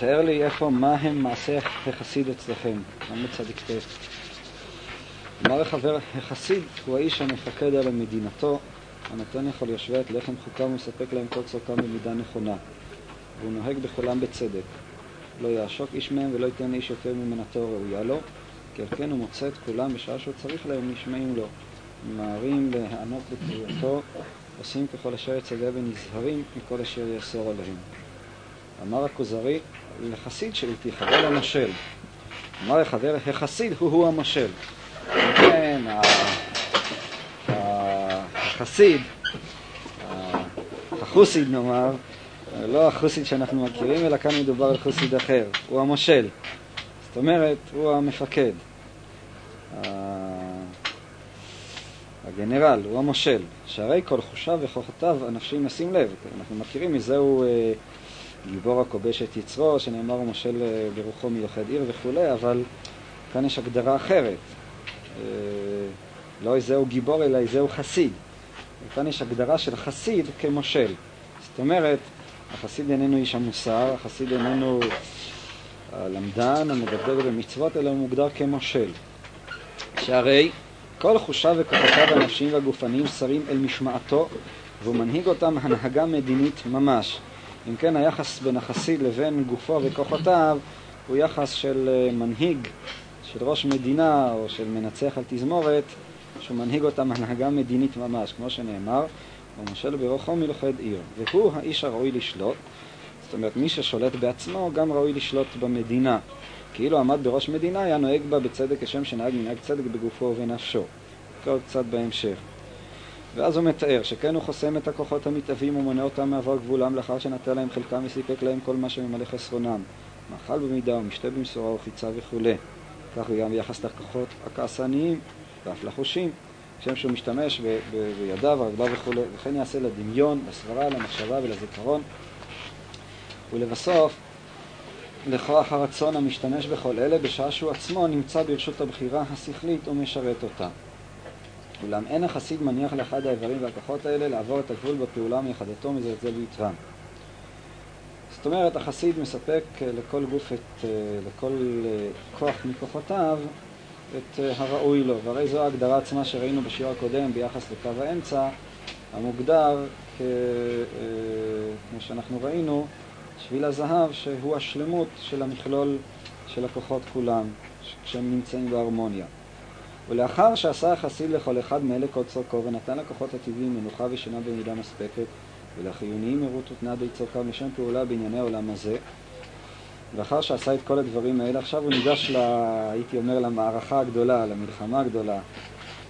תאר לי איפה, מה הם מעשי החסיד אצלכם, עמוד צדיק ט. אמר החבר, החסיד הוא האיש המפקד על מדינתו, הנותן לכל יושבי את לחם חוקם ומספק להם כל צורכם במידה נכונה, והוא נוהג בכולם בצדק. לא יעשוק איש מהם ולא ייתן איש יותר ממנתו ראויה לו, כי על כן הוא מוצא את כולם בשעה שהוא צריך להם נשמעים לו. ממהרים להיענות לקריאתו, עושים ככל אשר יצווה ונזהרים מכל אשר יאסור עליהם. אמר הכוזרי לחסיד שאיתי, חבר למושל. אמר לחבר, החסיד הוא-הוא המושל. כן, החסיד, החוסיד נאמר, לא החוסיד שאנחנו מכירים, אלא כאן מדובר על חוסיד אחר, הוא המושל. זאת אומרת, הוא המפקד. הגנרל, הוא המושל, שהרי כל חושיו וכוחותיו הנפשיים נשים לב. אנחנו מכירים מזהו אה, גיבור הכובש את יצרו, שנאמר אה, ברוחו מיוחד עיר וכולי, אבל כאן יש הגדרה אחרת. אה, לא איזהו גיבור, אלא איזהו חסיד. וכאן יש הגדרה של חסיד כמושל. זאת אומרת, החסיד איננו איש המוסר, החסיד איננו הלמדן המדבר במצוות, אלא הוא מוגדר כמושל. שהרי כל חושיו וכוחותיו הנפשיים והגופניים שרים אל משמעתו, והוא מנהיג אותם הנהגה מדינית ממש. אם כן, היחס בין החסיד לבין גופו וכוחותיו הוא יחס של אה, מנהיג, של ראש מדינה או של מנצח על תזמורת, שהוא מנהיג אותם הנהגה מדינית ממש, כמו שנאמר, ומושל ברוחו מלוכד עיר. והוא האיש הראוי לשלוט, זאת אומרת, מי ששולט בעצמו גם ראוי לשלוט במדינה. כאילו עמד בראש מדינה, היה נוהג בה בצדק כשם שנהג מנהג צדק בגופו ובנפשו. כל קצת בהמשך. ואז הוא מתאר שכן הוא חוסם את הכוחות המתאבים ומונה אותם מעבר גבולם לאחר שנתן להם חלקם וסיפק להם כל מה שממלא חסרונם. מאכל במידה ומשתה במשורה וחיצה וכולי. כך גם ביחס לכוחות הכעסניים ואף לחושים, כשם שהוא משתמש בידיו, הרגליו וכולי, וכן יעשה לדמיון, לסברה, למחשבה ולזיכרון. ולבסוף, לכוח הרצון המשתמש בכל אלה בשעה שהוא עצמו נמצא ברשות הבחירה השכלית ומשרת אותה. אולם אין החסיד מניח לאחד האיברים והכוחות האלה לעבור את הגבול בפעולה מיחדתו מזלזל ויתרם. זאת אומרת, החסיד מספק אה, לכל גוף, את, אה, לכל אה, כוח מכוחותיו, את הראוי לו. והרי זו ההגדרה עצמה שראינו בשיעור הקודם ביחס לקו האמצע, המוגדר, כ, כמו שאנחנו ראינו, שביל הזהב, שהוא השלמות של המכלול של הכוחות כולם, כשהם נמצאים בהרמוניה. ולאחר שעשה החסיד לכל אחד מאלה כל צורכו ונתן לכוחות הטבעיים מנוחה ושינה במידה מספקת ולחיוניים מרות ותנאה די צורכיו לשם פעולה בענייני העולם הזה ואחר שעשה את כל הדברים האלה עכשיו הוא ניגש, לה, הייתי אומר, למערכה הגדולה, למלחמה הגדולה,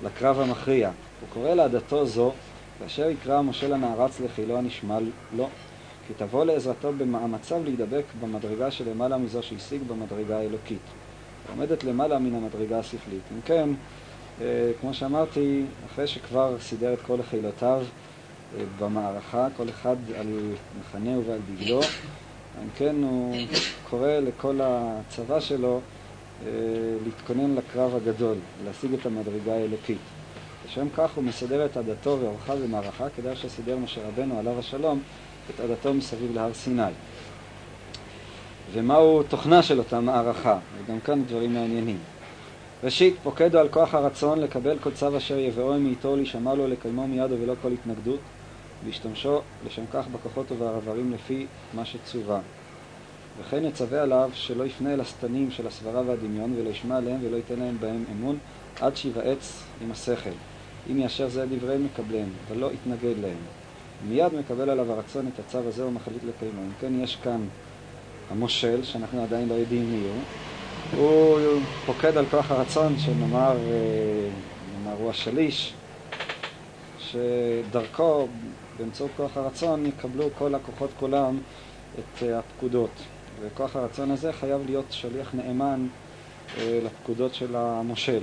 לקרב המכריע. הוא קורא לעדתו זו, כאשר יקרא משה לנערץ לחילו הנשמע לו, כי תבוא לעזרתו במאמציו להידבק במדרגה שלמעלה מזו שהשיג במדרגה האלוקית. עומדת למעלה מן המדרגה השכלית. אם כן, אה, כמו שאמרתי, אחרי שכבר סידר את כל חילותיו אה, במערכה, כל אחד על מחנהו ועל דגלו, אם כן הוא קורא לכל הצבא שלו אה, להתכונן לקרב הגדול, להשיג את המדרגה האלוקית. לשם כך הוא מסדר את עדתו ואורחיו במערכה, כדאי שסידר משה רבנו עליו השלום את עדתו מסביב להר סיני. ומהו תוכנה של אותה מערכה, וגם כאן דברים מעניינים. ראשית, פוקד על כוח הרצון לקבל כל צו אשר יבואו מאיתו, להישמע לו, לקיימו מיד ובלא כל התנגדות, והשתמשו לשם כך בכוחות ובערברים לפי מה שצווה. וכן יצווה עליו שלא יפנה אל השטנים של הסברה והדמיון, ולא ישמע עליהם ולא ייתן להם בהם אמון, עד שיוועץ עם השכל. אם יאשר זה דבריהם מקבליהם, ולא יתנגד להם. מיד מקבל עליו הרצון את הצו הזה ומחליט לקיימו. אם כן, יש כאן המושל, שאנחנו עדיין לא יודעים מי הוא, הוא פוקד על כוח הרצון, שנאמר, אה, נאמר הוא השליש, שדרכו, באמצעות כוח הרצון, יקבלו כל הכוחות כולם את אה, הפקודות. וכוח הרצון הזה חייב להיות שליח נאמן אה, לפקודות של המושל.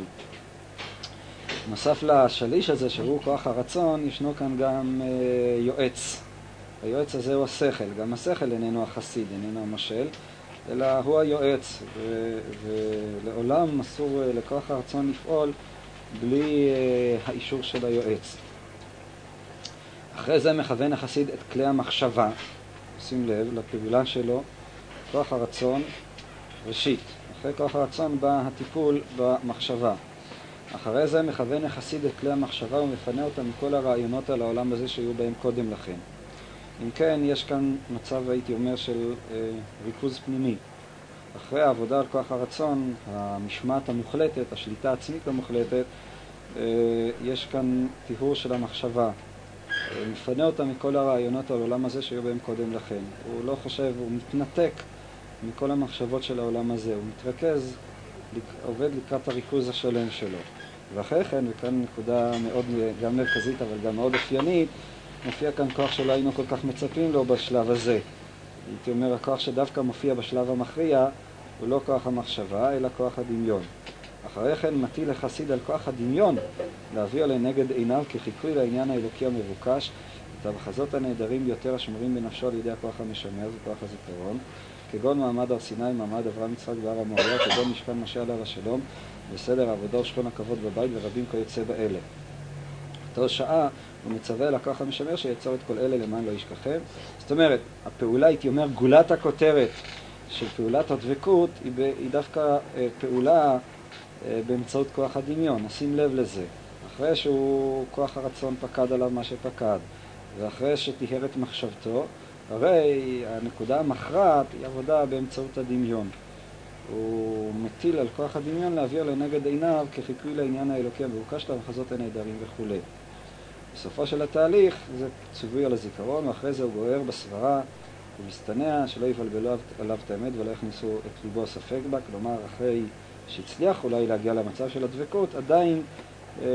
נוסף לשליש הזה, שהוא כוח הרצון, ישנו כאן גם יועץ. היועץ הזה הוא השכל, גם השכל איננו החסיד, איננו המשל, אלא הוא היועץ, ו- ולעולם אסור אה, לכוח הרצון לפעול בלי uh, האישור של היועץ. אחרי זה מכוון החסיד את כלי המחשבה, שים לב, לפעולה שלו, כוח הרצון ראשית. אחרי כוח הרצון בא הטיפול במחשבה. אחרי זה מכוון החסיד את כלי המחשבה ומפנה אותם מכל הרעיונות על העולם הזה שהיו בהם קודם לכן. אם כן, יש כאן מצב, הייתי אומר, של אה, ריכוז פנימי. אחרי העבודה על כוח הרצון, המשמעת המוחלטת, השליטה העצמית המוחלטת, אה, יש כאן טיהור של המחשבה. אה, מפנה אותה מכל הרעיונות על העולם הזה שהיו בהם קודם לכן. הוא לא חושב, הוא מתנתק מכל המחשבות של העולם הזה, הוא מתרכז, עובד לקראת הריכוז השלם שלו. ואחרי כן, וכאן נקודה מאוד גם מרכזית אבל גם מאוד אופיינית, מופיע כאן כוח שלא היינו כל כך מצפים לו בשלב הזה. הייתי אומר, הכוח שדווקא מופיע בשלב המכריע הוא לא כוח המחשבה, אלא כוח הדמיון. אחרי כן מטיל החסיד על כוח הדמיון להביא לנגד עיניו כחיקוי לעניין האלוקי המבוקש את המחזות הנהדרים ביותר השמורים בנפשו על ידי הכוח המשמר, זה כוח הזיכרון, כגון מעמד הר סיני, מעמד אברהם יצחק בהר המוריה, כגון משכן משה עליו השלום, וסדר העבודה ושכון הכבוד בבית ורבים כיוצא באלה. באותה שעה הוא מצווה לכוח המשמר שיצור את כל אלה למען לא ישכחם. זאת אומרת, הפעולה, הייתי אומר, גולת הכותרת של פעולת הדבקות היא, היא דווקא אה, פעולה אה, באמצעות כוח הדמיון, נשים לב לזה. אחרי שהוא, כוח הרצון פקד עליו מה שפקד, ואחרי שטיהר את מחשבתו, הרי הנקודה המכרעת היא עבודה באמצעות הדמיון. הוא מטיל על כוח הדמיון להעביר לנגד עיניו כחיקוי לעניין האלוקי המבוקש למחזות הנהדרים וכולי. בסופו של התהליך זה ציווי על הזיכרון, ואחרי זה הוא גוער בסברה ומשתנע, שלא יבלבלו עליו את האמת ולא יכניסו את ליבו ספק בה, כלומר אחרי שהצליח אולי להגיע למצב של הדבקות, עדיין אה,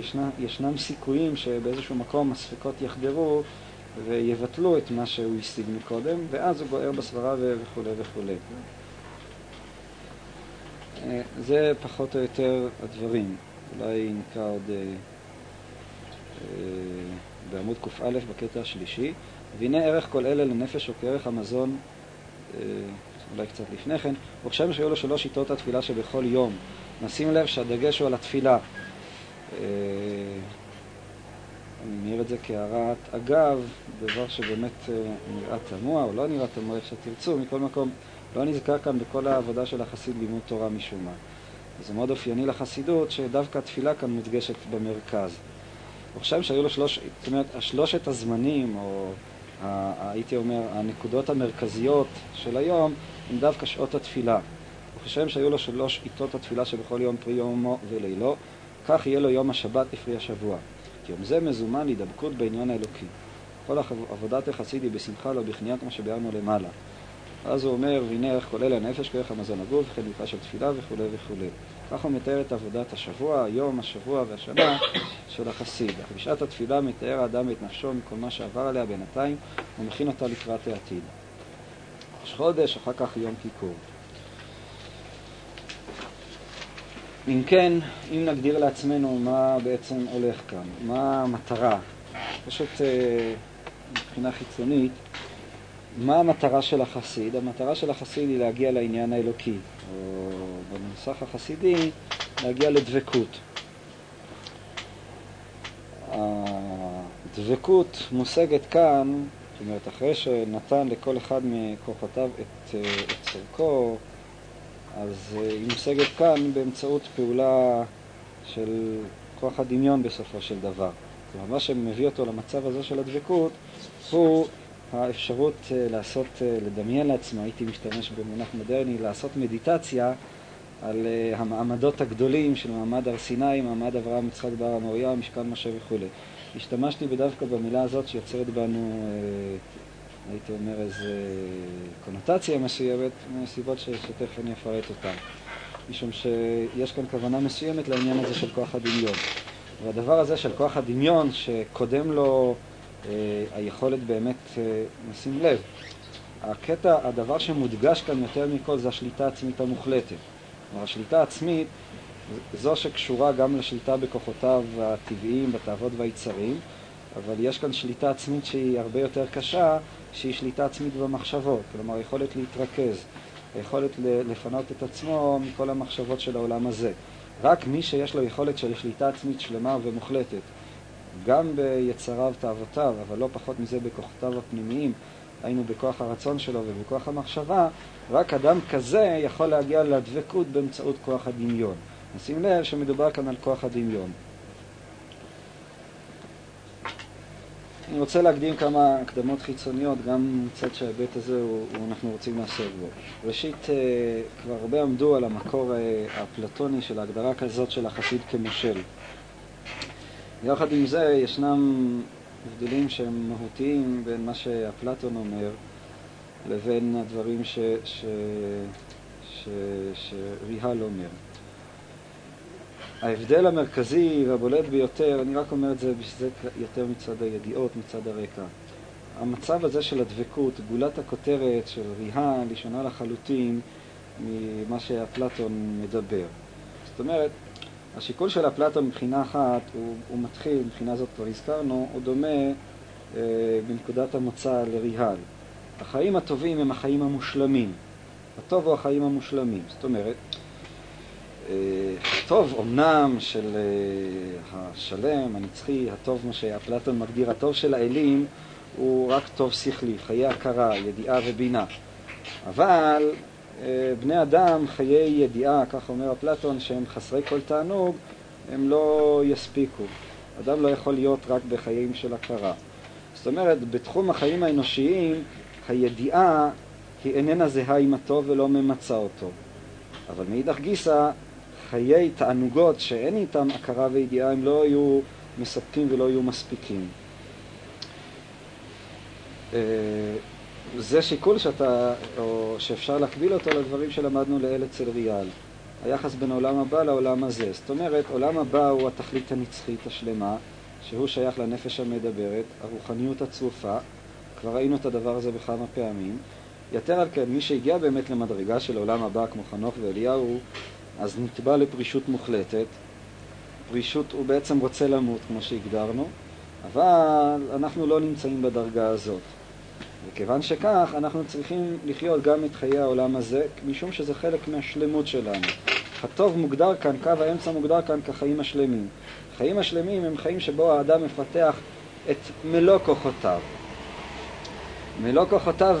ישנה, ישנם סיכויים שבאיזשהו מקום הספקות יחדרו ויבטלו את מה שהוא השיג מקודם, ואז הוא גוער בסברה וכולי וכולי. אה, זה פחות או יותר הדברים. אולי נקרא עוד אה, בעמוד קא בקטע השלישי. והנה ערך כל אלה לנפש או כערך המזון, אולי קצת לפני כן, וכשם שהיו לו שלוש שיטות התפילה שבכל יום. נשים לב שהדגש הוא על התפילה. אני מעיר את זה כהערת אגב, דבר שבאמת נראה תמוה או לא נראה תמוה, איך שתרצו, מכל מקום לא נזכר כאן בכל העבודה של החסיד לימוד תורה משום מה. זה מאוד אופייני לחסידות שדווקא התפילה כאן מודגשת במרכז. עכשיו שהיו לו שלוש, זאת אומרת, שלושת הזמנים, או הייתי אומר, הנקודות המרכזיות של היום, הם דווקא שעות התפילה. וכשם שהיו לו שלוש עיתות התפילה שבכל יום פרי יומו ולילו, כך יהיה לו יום השבת לפרי השבוע. כי יום זה מזומן להידבקות בעניין האלוקי. כל עבודת החסיד היא בשמחה לא בכניעה כמו שביארנו למעלה. אז הוא אומר, והנה ערך כולל הנפש כערך המזון הגוף, וכן נקרא של תפילה וכולי וכולי. כך הוא מתאר את עבודת השבוע, היום, השבוע והשנה של החסיד. אך בשעת התפילה מתאר האדם את נפשו מכל מה שעבר עליה בינתיים, ומכין אותה לקראת העתיד. ראש חודש, אחר כך יום כיפור. אם כן, אם נגדיר לעצמנו מה בעצם הולך כאן, מה המטרה, פשוט אה, מבחינה חיצונית, מה המטרה של החסיד? המטרה של החסיד היא להגיע לעניין האלוקי, או בנוסח החסידי, להגיע לדבקות. הדבקות מושגת כאן, זאת אומרת, אחרי שנתן לכל אחד מכוחותיו את, צורכו, אז היא מושגת כאן באמצעות פעולה של כוח הדמיון בסופו של דבר. כלומר, מה שמביא אותו למצב הזה של הדבקות הוא האפשרות אה, לעשות, אה, לדמיין לעצמו, הייתי משתמש במונח מודרני, לעשות מדיטציה על אה, המעמדות הגדולים של מעמד הר סיני, מעמד אברהם יצחק בהר המוריה, משכן משה וכולי. השתמשתי בדווקא במילה הזאת שיוצרת בנו, הייתי אומר, איזו קונוטציה מסוימת, מסיבות שתכף אני אפרט אותן. משום שיש כאן כוונה מסוימת לעניין הזה של כוח הדמיון. והדבר הזה של כוח הדמיון, שקודם לו אה, היכולת באמת אה, לב. הקטע, הדבר שמודגש כאן יותר מכל זה השליטה העצמית המוחלטת. כלומר, השליטה העצמית זו שקשורה גם לשליטה בכוחותיו הטבעיים, בתאוות והיצרים, אבל יש כאן שליטה עצמית שהיא הרבה יותר קשה, שהיא שליטה עצמית במחשבות. כלומר, היכולת להתרכז, היכולת לפנות את עצמו מכל המחשבות של העולם הזה. רק מי שיש לו יכולת של שליטה עצמית שלמה ומוחלטת גם ביצריו, תאוותיו, אבל לא פחות מזה בכוחותיו הפנימיים, היינו בכוח הרצון שלו ובכוח המחשבה, רק אדם כזה יכול להגיע לדבקות באמצעות כוח הדמיון. נשים לב שמדובר כאן על כוח הדמיון. אני רוצה להקדים כמה הקדמות חיצוניות, גם מצד שההיבט הזה הוא, הוא אנחנו רוצים לעסוק בו. ראשית, אה, כבר הרבה עמדו על המקור אה, האפלטוני של ההגדרה כזאת של החסיד כמושל. יחד עם זה, ישנם הבדלים שהם מהותיים בין מה שאפלטון אומר לבין הדברים שריהל אומר. ההבדל המרכזי והבולט ביותר, אני רק אומר את זה זה יותר מצד הידיעות, מצד הרקע. המצב הזה של הדבקות, גולת הכותרת של ריהן, היא שונה לחלוטין ממה שאפלטון מדבר. זאת אומרת, השיקול של אפלטון מבחינה אחת, הוא, הוא מתחיל, מבחינה זאת כבר הזכרנו, הוא דומה אה, בנקודת המוצא לריהל. החיים הטובים הם החיים המושלמים. הטוב הוא החיים המושלמים. זאת אומרת, הטוב אה, אומנם של אה, השלם, הנצחי, הטוב, מה שאפלטון מגדיר, הטוב של האלים, הוא רק טוב שכלי, חיי הכרה, ידיעה ובינה. אבל בני אדם, חיי ידיעה, כך אומר אפלטון, שהם חסרי כל תענוג, הם לא יספיקו. אדם לא יכול להיות רק בחיים של הכרה. זאת אומרת, בתחום החיים האנושיים, הידיעה היא איננה זהה עם הטוב ולא ממצה אותו. אבל מאידך גיסא, חיי תענוגות שאין איתם הכרה וידיעה, הם לא יהיו מספקים ולא יהיו מספיקים. זה שיקול שאתה, או שאפשר להקביל אותו לדברים שלמדנו לאל אצל ריאל. היחס בין העולם הבא לעולם הזה. זאת אומרת, עולם הבא הוא התכלית הנצחית השלמה, שהוא שייך לנפש המדברת, הרוחניות הצרופה, כבר ראינו את הדבר הזה בכמה פעמים. יתר על כן, מי שהגיע באמת למדרגה של עולם הבא, כמו חנוך ואליהו, אז נתבע לפרישות מוחלטת. פרישות, הוא בעצם רוצה למות, כמו שהגדרנו, אבל אנחנו לא נמצאים בדרגה הזאת. וכיוון שכך, אנחנו צריכים לחיות גם את חיי העולם הזה, משום שזה חלק מהשלמות שלנו. הטוב מוגדר כאן, קו האמצע מוגדר כאן כחיים השלמים. חיים השלמים הם חיים שבו האדם מפתח את מלוא כוחותיו. מלוא כוחותיו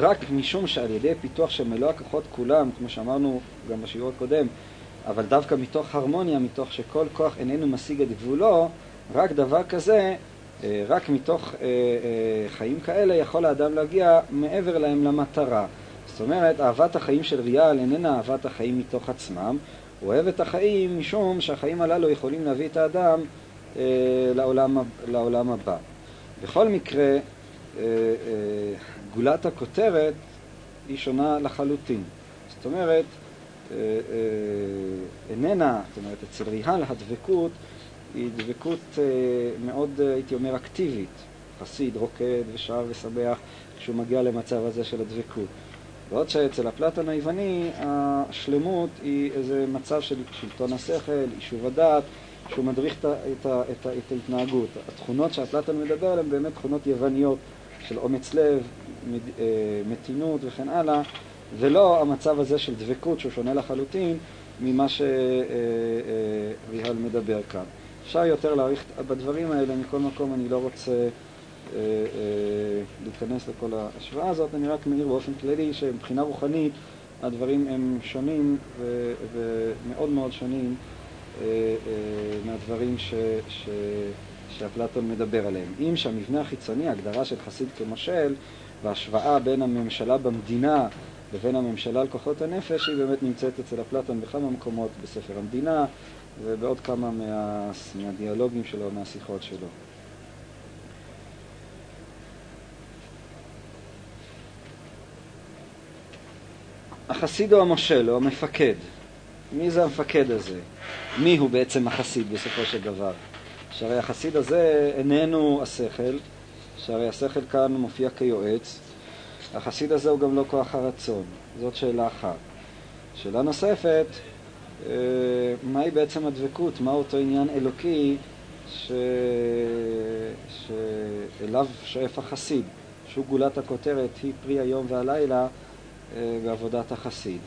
רק משום שעל ידי פיתוח של מלוא הכוחות כולם, כמו שאמרנו גם בשיעור הקודם, אבל דווקא מתוך הרמוניה, מתוך שכל כוח איננו משיג את גבולו, רק דבר כזה, רק מתוך אה, אה, חיים כאלה יכול האדם להגיע מעבר להם למטרה. זאת אומרת, אהבת החיים של ריאל איננה אהבת החיים מתוך עצמם, הוא אוהב את החיים משום שהחיים הללו יכולים להביא את האדם לעולם, לעולם הבא. בכל מקרה, גולת הכותרת היא שונה לחלוטין. זאת אומרת, אה, אה, איננה, זאת אומרת, אצל ריהל הדבקות היא דבקות אה, מאוד, הייתי אומר, אקטיבית. חסיד, רוקד ושר ושמח כשהוא מגיע למצב הזה של הדבקות. בעוד שאצל אפלטון היווני השלמות היא איזה מצב של שלטון השכל, יישוב הדעת, שהוא מדריך את, את, את, את ההתנהגות. התכונות שאפלטון מדבר עליהן באמת תכונות יווניות של אומץ לב, אה, מתינות וכן הלאה, ולא המצב הזה של דבקות שהוא שונה לחלוטין ממה שריהל אה, אה, מדבר כאן. אפשר יותר להעריך בדברים האלה, מכל מקום אני לא רוצה להיכנס לכל ההשוואה הזאת, אני רק מעיר באופן כללי שמבחינה רוחנית הדברים הם שונים ומאוד מאוד שונים מהדברים ש... ש... שאפלטון מדבר עליהם. אם שהמבנה החיצוני, ההגדרה של חסיד כמושל, וההשוואה בין הממשלה במדינה לבין הממשלה על כוחות הנפש, היא באמת נמצאת אצל אפלטון בכמה מקומות בספר המדינה ובעוד כמה מה, מהדיאלוגים שלו, מהשיחות שלו. החסיד הוא המושל, הוא המפקד. מי זה המפקד הזה? מי הוא בעצם החסיד בסופו של דבר? שהרי החסיד הזה איננו השכל, שהרי השכל כאן מופיע כיועץ, החסיד הזה הוא גם לא כוח הרצון, זאת שאלה אחת. שאלה נוספת, מהי בעצם הדבקות? מהו אותו עניין אלוקי ש... שאליו שואף החסיד, שהוא גולת הכותרת, היא פרי היום והלילה אה, בעבודת החסיד.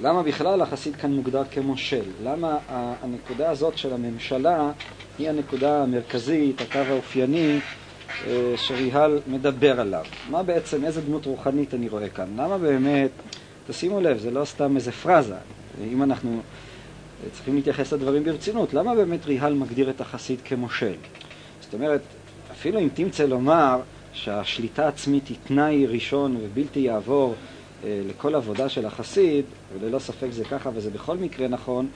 למה בכלל החסיד כאן מוגדר כמושל? למה הנקודה הזאת של הממשלה היא הנקודה המרכזית, הקו האופייני אה, שריהל מדבר עליו. מה בעצם, איזה דמות רוחנית אני רואה כאן? למה באמת, תשימו לב, זה לא סתם איזה פרזה. אם אנחנו צריכים להתייחס לדברים ברצינות, למה באמת ריהל מגדיר את החסיד כמושל? זאת אומרת, אפילו אם תמצא לומר שהשליטה העצמית היא תנאי ראשון ובלתי יעבור אה, לכל עבודה של החסיד, וללא ספק זה ככה וזה בכל מקרה נכון,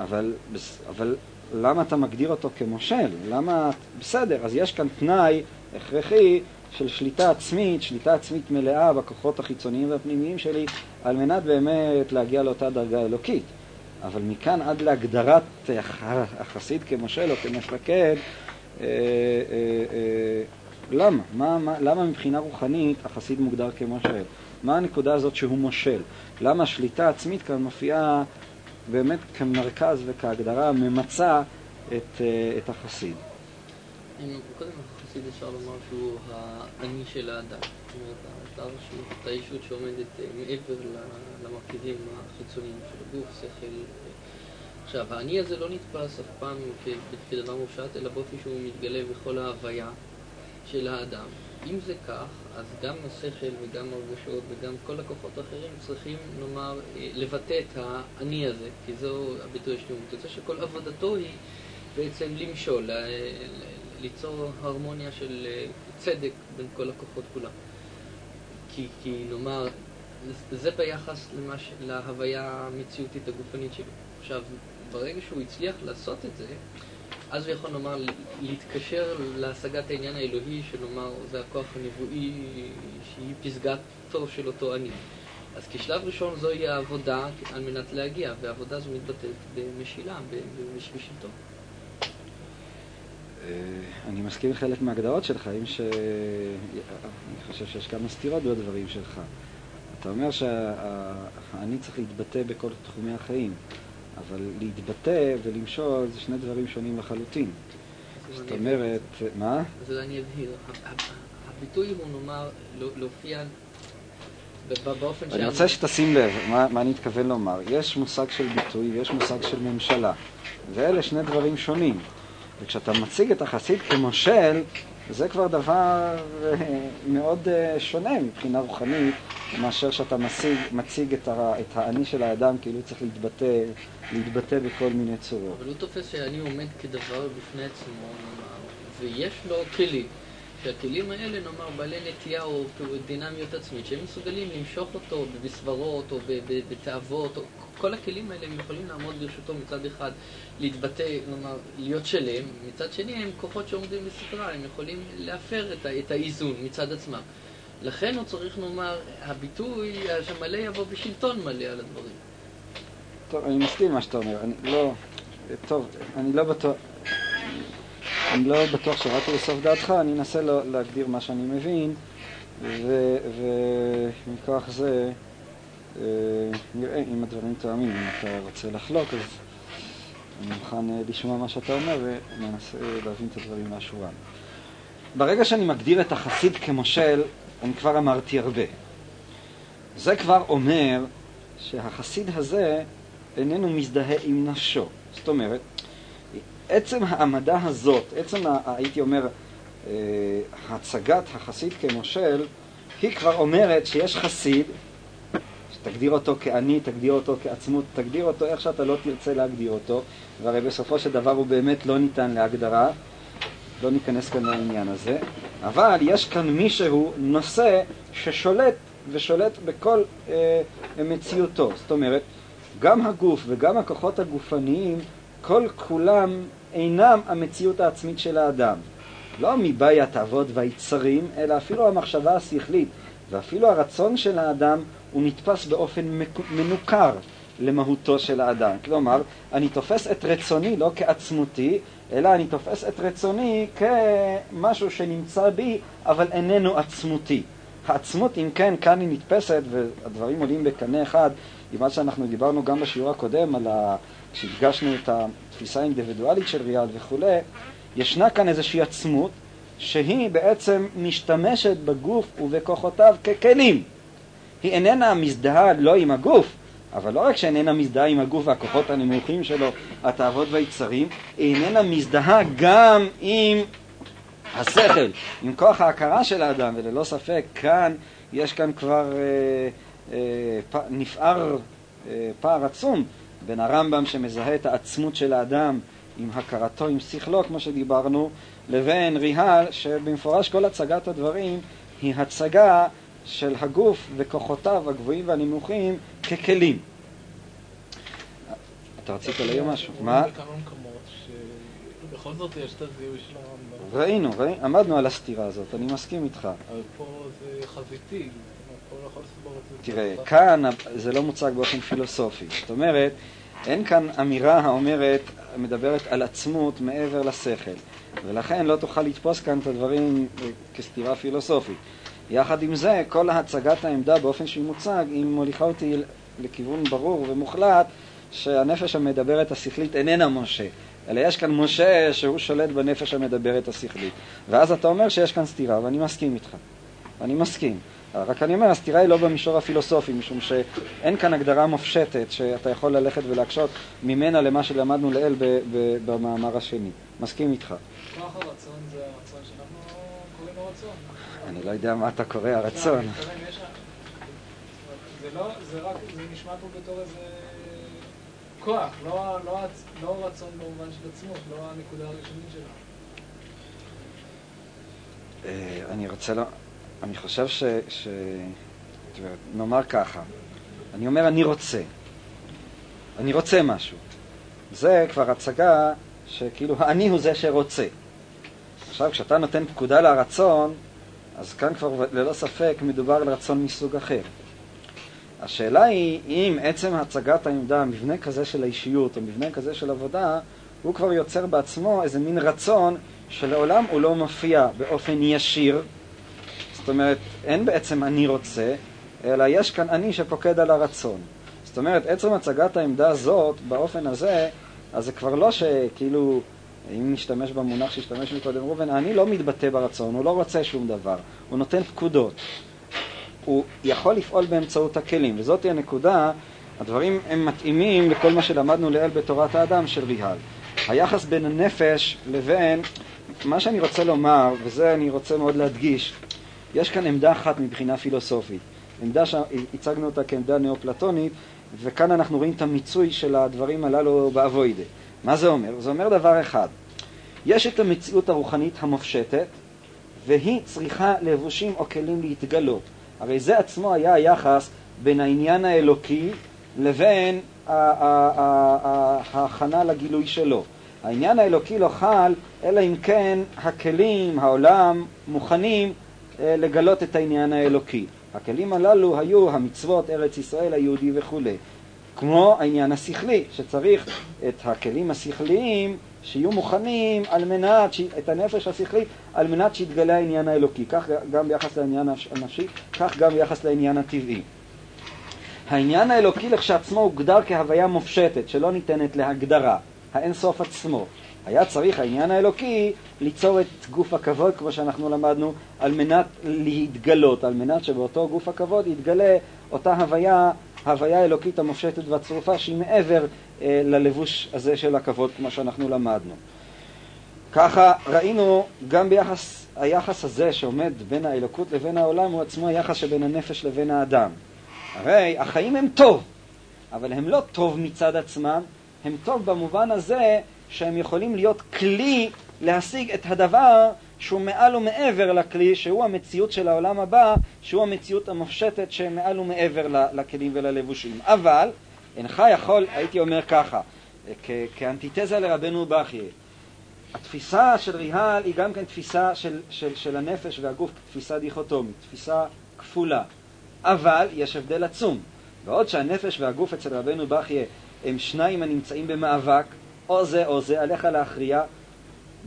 אבל, אבל למה אתה מגדיר אותו כמושל? למה... בסדר, אז יש כאן תנאי הכרחי של שליטה עצמית, שליטה עצמית מלאה בכוחות החיצוניים והפנימיים שלי, על מנת באמת להגיע לאותה דרגה אלוקית. אבל מכאן עד להגדרת החסיד כמושל או כמפקד, אה, אה, אה, למה? מה, מה, למה מבחינה רוחנית החסיד מוגדר כמושל? מה הנקודה הזאת שהוא מושל? למה השליטה העצמית כאן מופיעה באמת כמרכז וכהגדרה ממצה את, את החסיד? קודם החסיד אפשר לומר שהוא האני של האדם. זאת אומרת, את הישות שעומדת מעבר למרכיבים החיצוניים של הגוף, שכל. עכשיו, האני הזה לא נתפס אף פעם כדבר מופשט, אלא באופן שהוא מתגלה בכל ההוויה של האדם. אם זה כך, אז גם השכל וגם הרגשות וגם כל הכוחות האחרים צריכים, נאמר, אה, לבטא את האני הזה, כי זהו הביטוי השלמות. יוצא שכל עבודתו היא בעצם למשול, ליצור הרמוניה של אה, צדק בין כל הכוחות כולם. כי, כי נאמר, זה ביחס למש, להוויה המציאותית הגופנית שלו. עכשיו, ברגע שהוא הצליח לעשות את זה, אז הוא יכול לומר, להתקשר להשגת העניין האלוהי, שנאמר, זה הכוח הנבואי, שהיא פסגתו של אותו אני. אז כשלב ראשון זוהי העבודה על מנת להגיע, והעבודה הזו מתבטאת במשילה, בשלטון. אה, אני מסכים חלק מההגדרות שלך, עם ש... אני חושב שיש כמה סתירות בדברים שלך. אתה אומר שאני צריך להתבטא בכל תחומי החיים. אבל להתבטא ולמשול זה שני דברים שונים לחלוטין. זאת אומרת, מה? אז אני אבהיר. הביטוי הוא נאמר להופיע באופן אני רוצה שתשים לב מה, מה אני מתכוון לומר. יש מושג של ביטוי ויש מושג של ממשלה, ואלה שני דברים שונים. וכשאתה מציג את החסיד כמושל, זה כבר דבר אה, מאוד אה, שונה מבחינה רוחנית, מאשר שאתה מציג, מציג את, ה, את האני של האדם כאילו צריך להתבטא, להתבטא בכל מיני צורות. אבל הוא תופס שאני עומד כדבר בפני עצמו, ויש לו כלים. שהכלים האלה, נאמר, בעלי נטייה או דינמיות עצמית, שהם מסוגלים למשוך אותו בסברות או בתאוות, או כל הכלים האלה הם יכולים לעמוד ברשותו מצד אחד, להתבטא, נאמר, להיות שלם, מצד שני הם כוחות שעומדים בסדרה, הם יכולים להפר את, את האיזון מצד עצמם. לכן הוא צריך לומר, הביטוי שמלא יבוא בשלטון מלא על הדברים. טוב, אני מסכים מה שאתה אומר. אני לא... טוב, אני לא בטוח... אני לא בטוח שרק לסוף דעתך, אני אנסה לא, להגדיר מה שאני מבין, ומכוח זה נראה אם הדברים תואמים. אם אתה רוצה לחלוק, אז אני מוכן אה, לשמוע מה שאתה אומר וננסה להבין את הדברים מהשורה. ברגע שאני מגדיר את החסיד כמושל, אני כבר אמרתי הרבה. זה כבר אומר שהחסיד הזה איננו מזדהה עם נפשו. זאת אומרת, עצם העמדה הזאת, עצם, הייתי אומר, אה, הצגת החסיד כמושל, היא כבר אומרת שיש חסיד, שתגדיר אותו כאני, תגדיר אותו כעצמות, תגדיר אותו איך שאתה לא תרצה להגדיר אותו, והרי בסופו של דבר הוא באמת לא ניתן להגדרה, לא ניכנס כאן לעניין הזה, אבל יש כאן מישהו נושא ששולט ושולט בכל אה, מציאותו. זאת אומרת, גם הגוף וגם הכוחות הגופניים, כל כולם אינם המציאות העצמית של האדם. לא מבעי התאוות והיצרים, אלא אפילו המחשבה השכלית ואפילו הרצון של האדם הוא נתפס באופן מנוכר למהותו של האדם. כלומר, אני תופס את רצוני לא כעצמותי, אלא אני תופס את רצוני כמשהו שנמצא בי, אבל איננו עצמותי. העצמות, אם כן, כאן היא נתפסת, והדברים עולים בקנה אחד עם מה שאנחנו דיברנו גם בשיעור הקודם, על ה... כשהדגשנו את התפיסה האינדיבידואלית של ריאל וכולי, ישנה כאן איזושהי עצמות שהיא בעצם משתמשת בגוף ובכוחותיו ככלים. היא איננה מזדהה לא עם הגוף, אבל לא רק שאיננה מזדהה עם הגוף והכוחות הנמוכים שלו, התאוות והיצרים, היא איננה מזדהה גם עם השכל, עם כוח ההכרה של האדם, וללא ספק כאן, יש כאן כבר אה, אה, פ, נפער אה, פער עצום בין הרמב"ם שמזהה את העצמות של האדם עם הכרתו, עם שכלו, כמו שדיברנו, לבין ריהל, שבמפורש כל הצגת הדברים היא הצגה של הגוף וכוחותיו הגבוהים והנמוכים ככלים. אתה רצית להעיר משהו? מה? שבכל זאת יש את הזיהוי של הרמב"ם. ראינו, עמדנו על הסתירה הזאת, אני מסכים איתך. אבל פה זה חזיתי. תראה, כאן זה לא מוצג באופן פילוסופי. זאת אומרת, אין כאן אמירה האומרת, מדברת על עצמות מעבר לשכל, ולכן לא תוכל לתפוס כאן את הדברים כסתירה פילוסופית. יחד עם זה, כל הצגת העמדה באופן שהיא מוצג, היא מוליכה אותי לכיוון ברור ומוחלט שהנפש המדברת השכלית איננה משה, אלא יש כאן משה שהוא שולט בנפש המדברת השכלית. ואז אתה אומר שיש כאן סתירה, ואני מסכים איתך. אני מסכים. רק אני אומר, הסתירה היא לא במישור הפילוסופי, משום שאין כאן הגדרה מופשטת שאתה יכול ללכת ולהקשות ממנה למה שלמדנו לעיל במאמר השני. מסכים איתך. כוח הרצון זה הרצון שאנחנו קוראים לו רצון. אני לא יודע מה אתה קורא הרצון. זה לא, זה רק, זה נשמע פה בתור איזה כוח, לא, לא, לא רצון במובן של עצמות, לא הנקודה הראשונית שלנו. אה, אני רוצה, לא... אני חושב ש... ש... נאמר ככה, אני אומר אני רוצה, אני רוצה משהו. זה כבר הצגה שכאילו אני הוא זה שרוצה. עכשיו, כשאתה נותן פקודה לרצון, אז כאן כבר ללא ספק מדובר על רצון מסוג אחר. השאלה היא אם עצם הצגת העמדה, מבנה כזה של האישיות או מבנה כזה של עבודה, הוא כבר יוצר בעצמו איזה מין רצון שלעולם הוא לא מופיע באופן ישיר, זאת אומרת, אין בעצם אני רוצה, אלא יש כאן אני שפוקד על הרצון. זאת אומרת, עצם הצגת העמדה הזאת, באופן הזה, אז זה כבר לא שכאילו, אם נשתמש במונח שהשתמש מקודם ראובן, אני לא מתבטא ברצון, הוא לא רוצה שום דבר, הוא נותן פקודות. הוא יכול לפעול באמצעות הכלים, וזאת היא הנקודה, הדברים הם מתאימים לכל מה שלמדנו לעיל בתורת האדם של ריהל. היחס בין הנפש לבין, מה שאני רוצה לומר, וזה אני רוצה מאוד להדגיש, יש כאן עמדה אחת מבחינה פילוסופית, עמדה שהצגנו אותה כעמדה נאו-פלטונית, וכאן אנחנו רואים את המיצוי של הדברים הללו באבוידה. מה זה אומר? זה אומר דבר אחד, יש את המציאות הרוחנית המופשטת, והיא צריכה לבושים או כלים להתגלות. הרי זה עצמו היה היחס בין העניין האלוקי לבין ההכנה לגילוי שלו. העניין האלוקי לא חל, אלא אם כן הכלים, העולם, מוכנים אה, לגלות את העניין האלוקי. הכלים הללו היו המצוות, ארץ ישראל, היהודי וכולי. כמו העניין השכלי, שצריך את הכלים השכליים שיהיו מוכנים על מנת, את הנפש השכלית, על מנת שיתגלה העניין האלוקי. כך גם ביחס לעניין הנפשי, כך גם ביחס לעניין הטבעי. העניין האלוקי לכשעצמו הוגדר כהוויה מופשטת, שלא ניתנת להגדרה, האין סוף עצמו. היה צריך העניין האלוקי ליצור את גוף הכבוד, כמו שאנחנו למדנו, על מנת להתגלות, על מנת שבאותו גוף הכבוד יתגלה אותה הוויה, הוויה האלוקית המופשטת והצרופה, שהיא מעבר אה, ללבוש הזה של הכבוד, כמו שאנחנו למדנו. ככה ראינו גם ביחס, היחס הזה שעומד בין האלוקות לבין העולם, הוא עצמו היחס שבין הנפש לבין האדם. הרי החיים הם טוב, אבל הם לא טוב מצד עצמם, הם טוב במובן הזה שהם יכולים להיות כלי להשיג את הדבר שהוא מעל ומעבר לכלי, שהוא המציאות של העולם הבא, שהוא המציאות המופשטת שמעל ומעבר לכלים וללבושים. אבל אינך יכול, הייתי אומר ככה, כאנטיתזה לרבנו בכי, התפיסה של ריהל היא גם כן תפיסה של, של, של הנפש והגוף, תפיסה דיכוטומית, תפיסה כפולה. אבל יש הבדל עצום. בעוד שהנפש והגוף אצל רבנו בכי הם שניים הנמצאים במאבק, או זה או זה, עליך להכריע.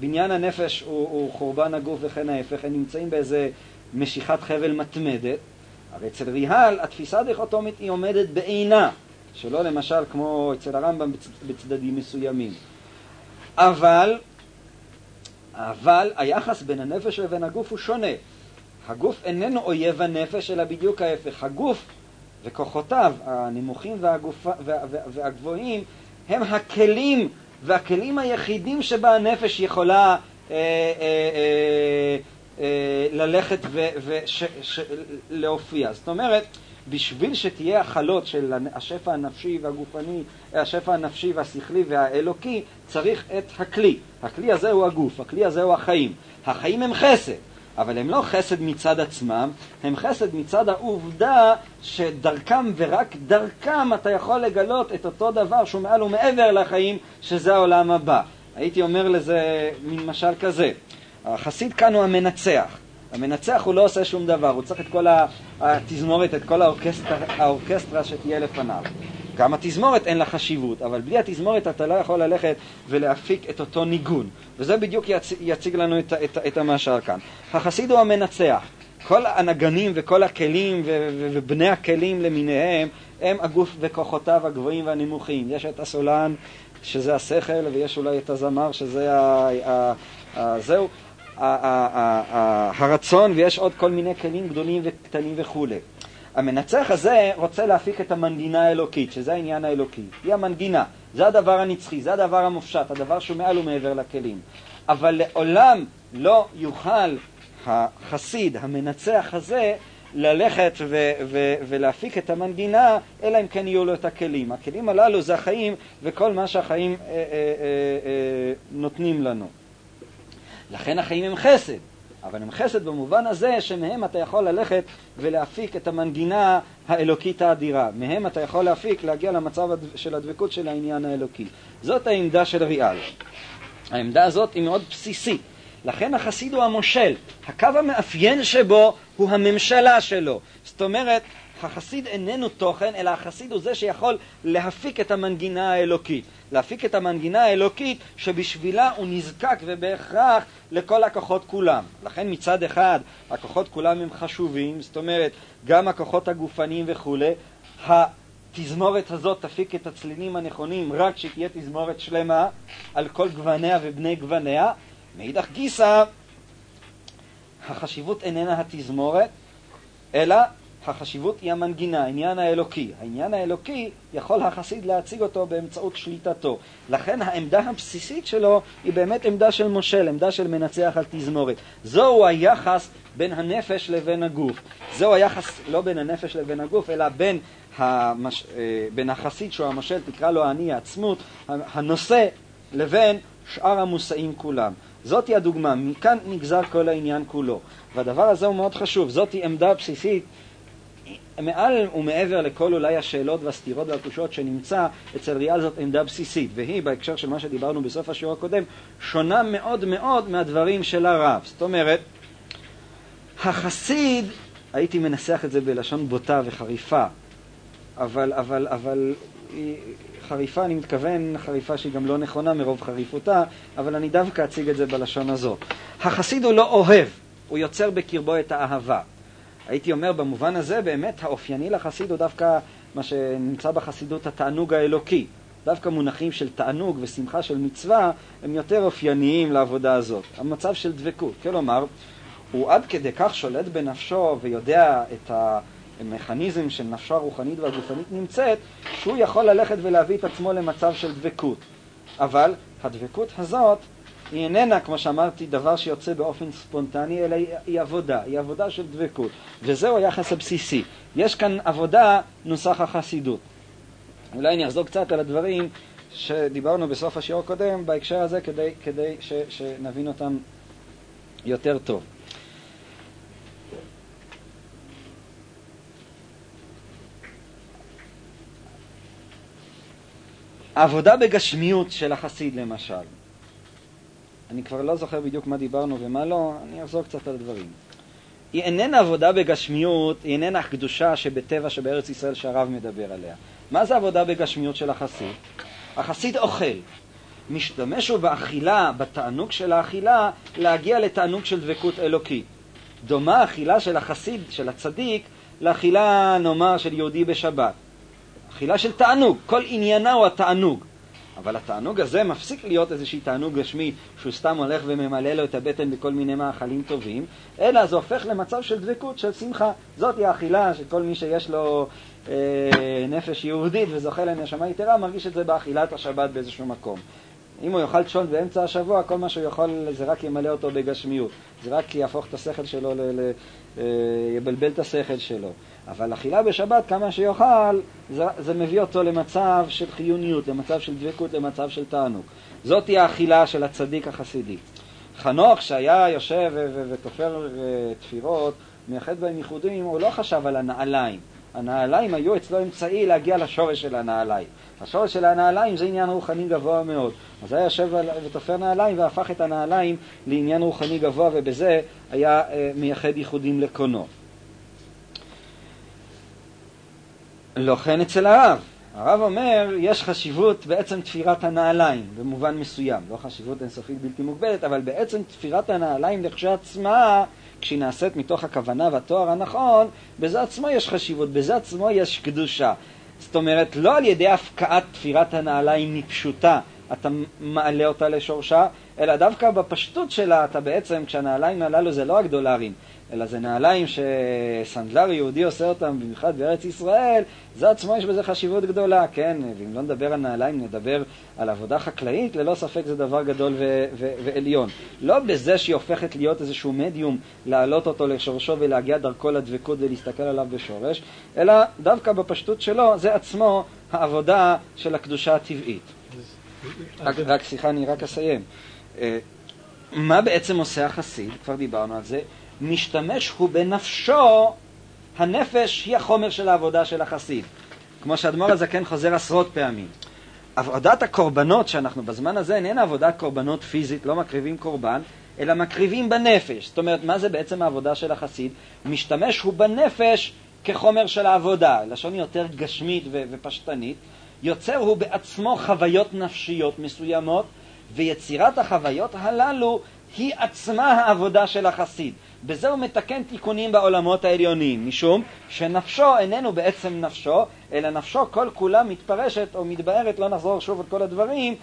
בניין הנפש הוא, הוא חורבן הגוף וכן ההפך, הם נמצאים באיזה משיכת חבל מתמדת. הרי אצל ריהל התפיסה הדיכוטומית היא עומדת בעינה, שלא למשל כמו אצל הרמב"ם בצ, בצדדים מסוימים. אבל, אבל היחס בין הנפש לבין הגוף הוא שונה. הגוף איננו אויב הנפש, אלא בדיוק ההפך. הגוף וכוחותיו, הנמוכים והגוף, וה, וה, והגבוהים, הם הכלים והכלים היחידים שבה הנפש יכולה ללכת ולהופיע. זאת אומרת, בשביל שתהיה החלות של השפע הנפשי והגופני, השפע הנפשי והשכלי והאלוקי, צריך את הכלי. הכלי הזה הוא הגוף, הכלי הזה הוא החיים. החיים הם חסד, אבל הם לא חסד מצד עצמם, הם חסד מצד העובדה שדרכם ורק דרכם אתה יכול לגלות את אותו דבר שהוא מעל ומעבר לחיים, שזה העולם הבא. הייתי אומר לזה מין משל כזה, החסיד כאן הוא המנצח. המנצח הוא לא עושה שום דבר, הוא צריך את כל התזמורת, את כל האורקסטרה, האורקסטרה שתהיה לפניו. גם התזמורת אין לה חשיבות, אבל בלי התזמורת אתה לא יכול ללכת ולהפיק את אותו ניגון. וזה בדיוק יצ... יציג לנו את, את, את המשל כאן. החסיד הוא המנצח. כל הנגנים וכל הכלים ו... ו... ובני הכלים למיניהם הם הגוף וכוחותיו הגבוהים והנמוכים. יש את הסולן שזה השכל ויש אולי את הזמר שזה ה... ה... ה... זהו. הרצון ויש עוד כל מיני כלים גדולים וקטנים וכולי. המנצח הזה רוצה להפיק את המנגינה האלוקית, שזה העניין האלוקי. היא המנגינה, זה הדבר הנצחי, זה הדבר המופשט, הדבר שהוא מעל ומעבר לכלים. אבל לעולם לא יוכל החסיד, המנצח הזה, ללכת ו- ו- ולהפיק את המנגינה, אלא אם כן יהיו לו את הכלים. הכלים הללו זה החיים וכל מה שהחיים אה, אה, אה, אה, נותנים לנו. לכן החיים הם חסד, אבל הם חסד במובן הזה שמהם אתה יכול ללכת ולהפיק את המנגינה האלוקית האדירה. מהם אתה יכול להפיק, להגיע למצב של הדבקות של העניין האלוקי. זאת העמדה של ריאל. העמדה הזאת היא מאוד בסיסית. לכן החסיד הוא המושל. הקו המאפיין שבו הוא הממשלה שלו. זאת אומרת, החסיד איננו תוכן, אלא החסיד הוא זה שיכול להפיק את המנגינה האלוקית. להפיק את המנגינה האלוקית שבשבילה הוא נזקק ובהכרח לכל הכוחות כולם. לכן מצד אחד הכוחות כולם הם חשובים, זאת אומרת גם הכוחות הגופניים וכולי. התזמורת הזאת תפיק את הצלילים הנכונים רק שתהיה תזמורת שלמה על כל גווניה ובני גווניה. מאידך גיסא החשיבות איננה התזמורת, אלא החשיבות היא המנגינה, העניין האלוקי. העניין האלוקי יכול החסיד להציג אותו באמצעות שליטתו. לכן העמדה הבסיסית שלו היא באמת עמדה של מושל, עמדה של מנצח על תזמורת. זהו היחס בין הנפש לבין הגוף. זהו היחס לא בין הנפש לבין הגוף, אלא בין, המש... אה, בין החסיד שהוא המושל, תקרא לו אני העצמות, הנושא, לבין שאר המושאים כולם. זאתי הדוגמה, מכאן נגזר כל העניין כולו. והדבר הזה הוא מאוד חשוב, זאתי עמדה בסיסית מעל ומעבר לכל אולי השאלות והסתירות והקושות שנמצא אצל ריאל זאת עמדה בסיסית, והיא בהקשר של מה שדיברנו בסוף השיעור הקודם, שונה מאוד מאוד מהדברים של הרב. זאת אומרת, החסיד, הייתי מנסח את זה בלשון בוטה וחריפה, אבל, אבל, אבל חריפה, אני מתכוון חריפה שהיא גם לא נכונה מרוב חריפותה, אבל אני דווקא אציג את זה בלשון הזו. החסיד הוא לא אוהב, הוא יוצר בקרבו את האהבה. הייתי אומר במובן הזה באמת האופייני לחסיד הוא דווקא מה שנמצא בחסידות התענוג האלוקי. דווקא מונחים של תענוג ושמחה של מצווה הם יותר אופייניים לעבודה הזאת. המצב של דבקות, כלומר, הוא עד כדי כך שולט בנפשו ויודע את המכניזם של נפשו הרוחנית והגופנית נמצאת, שהוא יכול ללכת ולהביא את עצמו למצב של דבקות. אבל הדבקות הזאת היא איננה, כמו שאמרתי, דבר שיוצא באופן ספונטני, אלא היא עבודה, היא עבודה של דבקות. וזהו היחס הבסיסי. יש כאן עבודה נוסח החסידות. אולי אני אחזור קצת על הדברים שדיברנו בסוף השיעור הקודם בהקשר הזה כדי, כדי ש, שנבין אותם יותר טוב. העבודה בגשמיות של החסיד למשל, אני כבר לא זוכר בדיוק מה דיברנו ומה לא, אני אחזור קצת על הדברים. היא איננה עבודה בגשמיות, היא איננה הקדושה שבטבע שבארץ ישראל שהרב מדבר עליה. מה זה עבודה בגשמיות של החסיד? החסיד אוכל. משתמש הוא באכילה, בתענוג של האכילה, להגיע לתענוג של דבקות אלוקית. דומה האכילה של החסיד, של הצדיק, לאכילה, נאמר, של יהודי בשבת. אכילה של תענוג, כל עניינה הוא התענוג. אבל התענוג הזה מפסיק להיות איזשהי תענוג גשמי שהוא סתם הולך וממלא לו את הבטן בכל מיני מאכלים טובים, אלא זה הופך למצב של דבקות, של שמחה. זאת היא האכילה שכל מי שיש לו אה, נפש יהודית וזוכה לנשמה יתרה מרגיש את זה באכילת השבת באיזשהו מקום. אם הוא יאכל צ'ון באמצע השבוע, כל מה שהוא יכול זה רק ימלא אותו בגשמיות. זה רק יהפוך את השכל שלו, ל- ל- אה, יבלבל את השכל שלו. אבל אכילה בשבת, כמה שיאכל, זה, זה מביא אותו למצב של חיוניות, למצב של דבקות, למצב של תענוג. זאתי האכילה של הצדיק החסידי. חנוך, שהיה יושב ותופר אה, תפירות, מייחד בהם ייחודים, הוא לא חשב על הנעליים. הנעליים היו אצלו אמצעי להגיע לשורש של הנעליים. השורש של הנעליים זה עניין רוחני גבוה מאוד. אז היה יושב ותופר נעליים והפך את הנעליים לעניין רוחני גבוה, ובזה היה אה, מייחד ייחודים לקונו. לא כן אצל הרב. הרב אומר, יש חשיבות בעצם תפירת הנעליים, במובן מסוים. לא חשיבות אינסופית בלתי מוגבלת, אבל בעצם תפירת הנעליים לכשעצמה, כשהיא נעשית מתוך הכוונה והתואר הנכון, בזה עצמו יש חשיבות, בזה עצמו יש קדושה. זאת אומרת, לא על ידי הפקעת תפירת הנעליים מפשוטה אתה מעלה אותה לשורשה, אלא דווקא בפשטות שלה אתה בעצם, כשהנעליים הללו זה לא הגדולרים, אלא זה נעליים שסנדלר יהודי עושה אותם, במיוחד בארץ ישראל, זה עצמו יש בזה חשיבות גדולה, כן? ואם לא נדבר על נעליים, נדבר על עבודה חקלאית, ללא ספק זה דבר גדול ו- ו- ועליון. לא בזה שהיא הופכת להיות איזשהו מדיום, להעלות אותו לשורשו ולהגיע דרכו לדבקות ולהסתכל עליו בשורש, אלא דווקא בפשטות שלו, זה עצמו העבודה של הקדושה הטבעית. רק, רק סליחה, אני רק אסיים. אה, מה בעצם עושה החסיד? כבר דיברנו על זה. משתמש הוא בנפשו, הנפש היא החומר של העבודה של החסיד. כמו שאדמו"ר הזקן חוזר עשרות פעמים. עבודת הקורבנות שאנחנו בזמן הזה איננה עבודת קורבנות פיזית, לא מקריבים קורבן, אלא מקריבים בנפש. זאת אומרת, מה זה בעצם העבודה של החסיד? משתמש הוא בנפש כחומר של העבודה. לשון יותר גשמית ופשטנית. יוצר הוא בעצמו חוויות נפשיות מסוימות, ויצירת החוויות הללו היא עצמה העבודה של החסיד. בזה הוא מתקן תיקונים בעולמות העליונים, משום שנפשו איננו בעצם נפשו, אלא נפשו כל כולה מתפרשת או מתבארת, לא נחזור שוב את כל הדברים,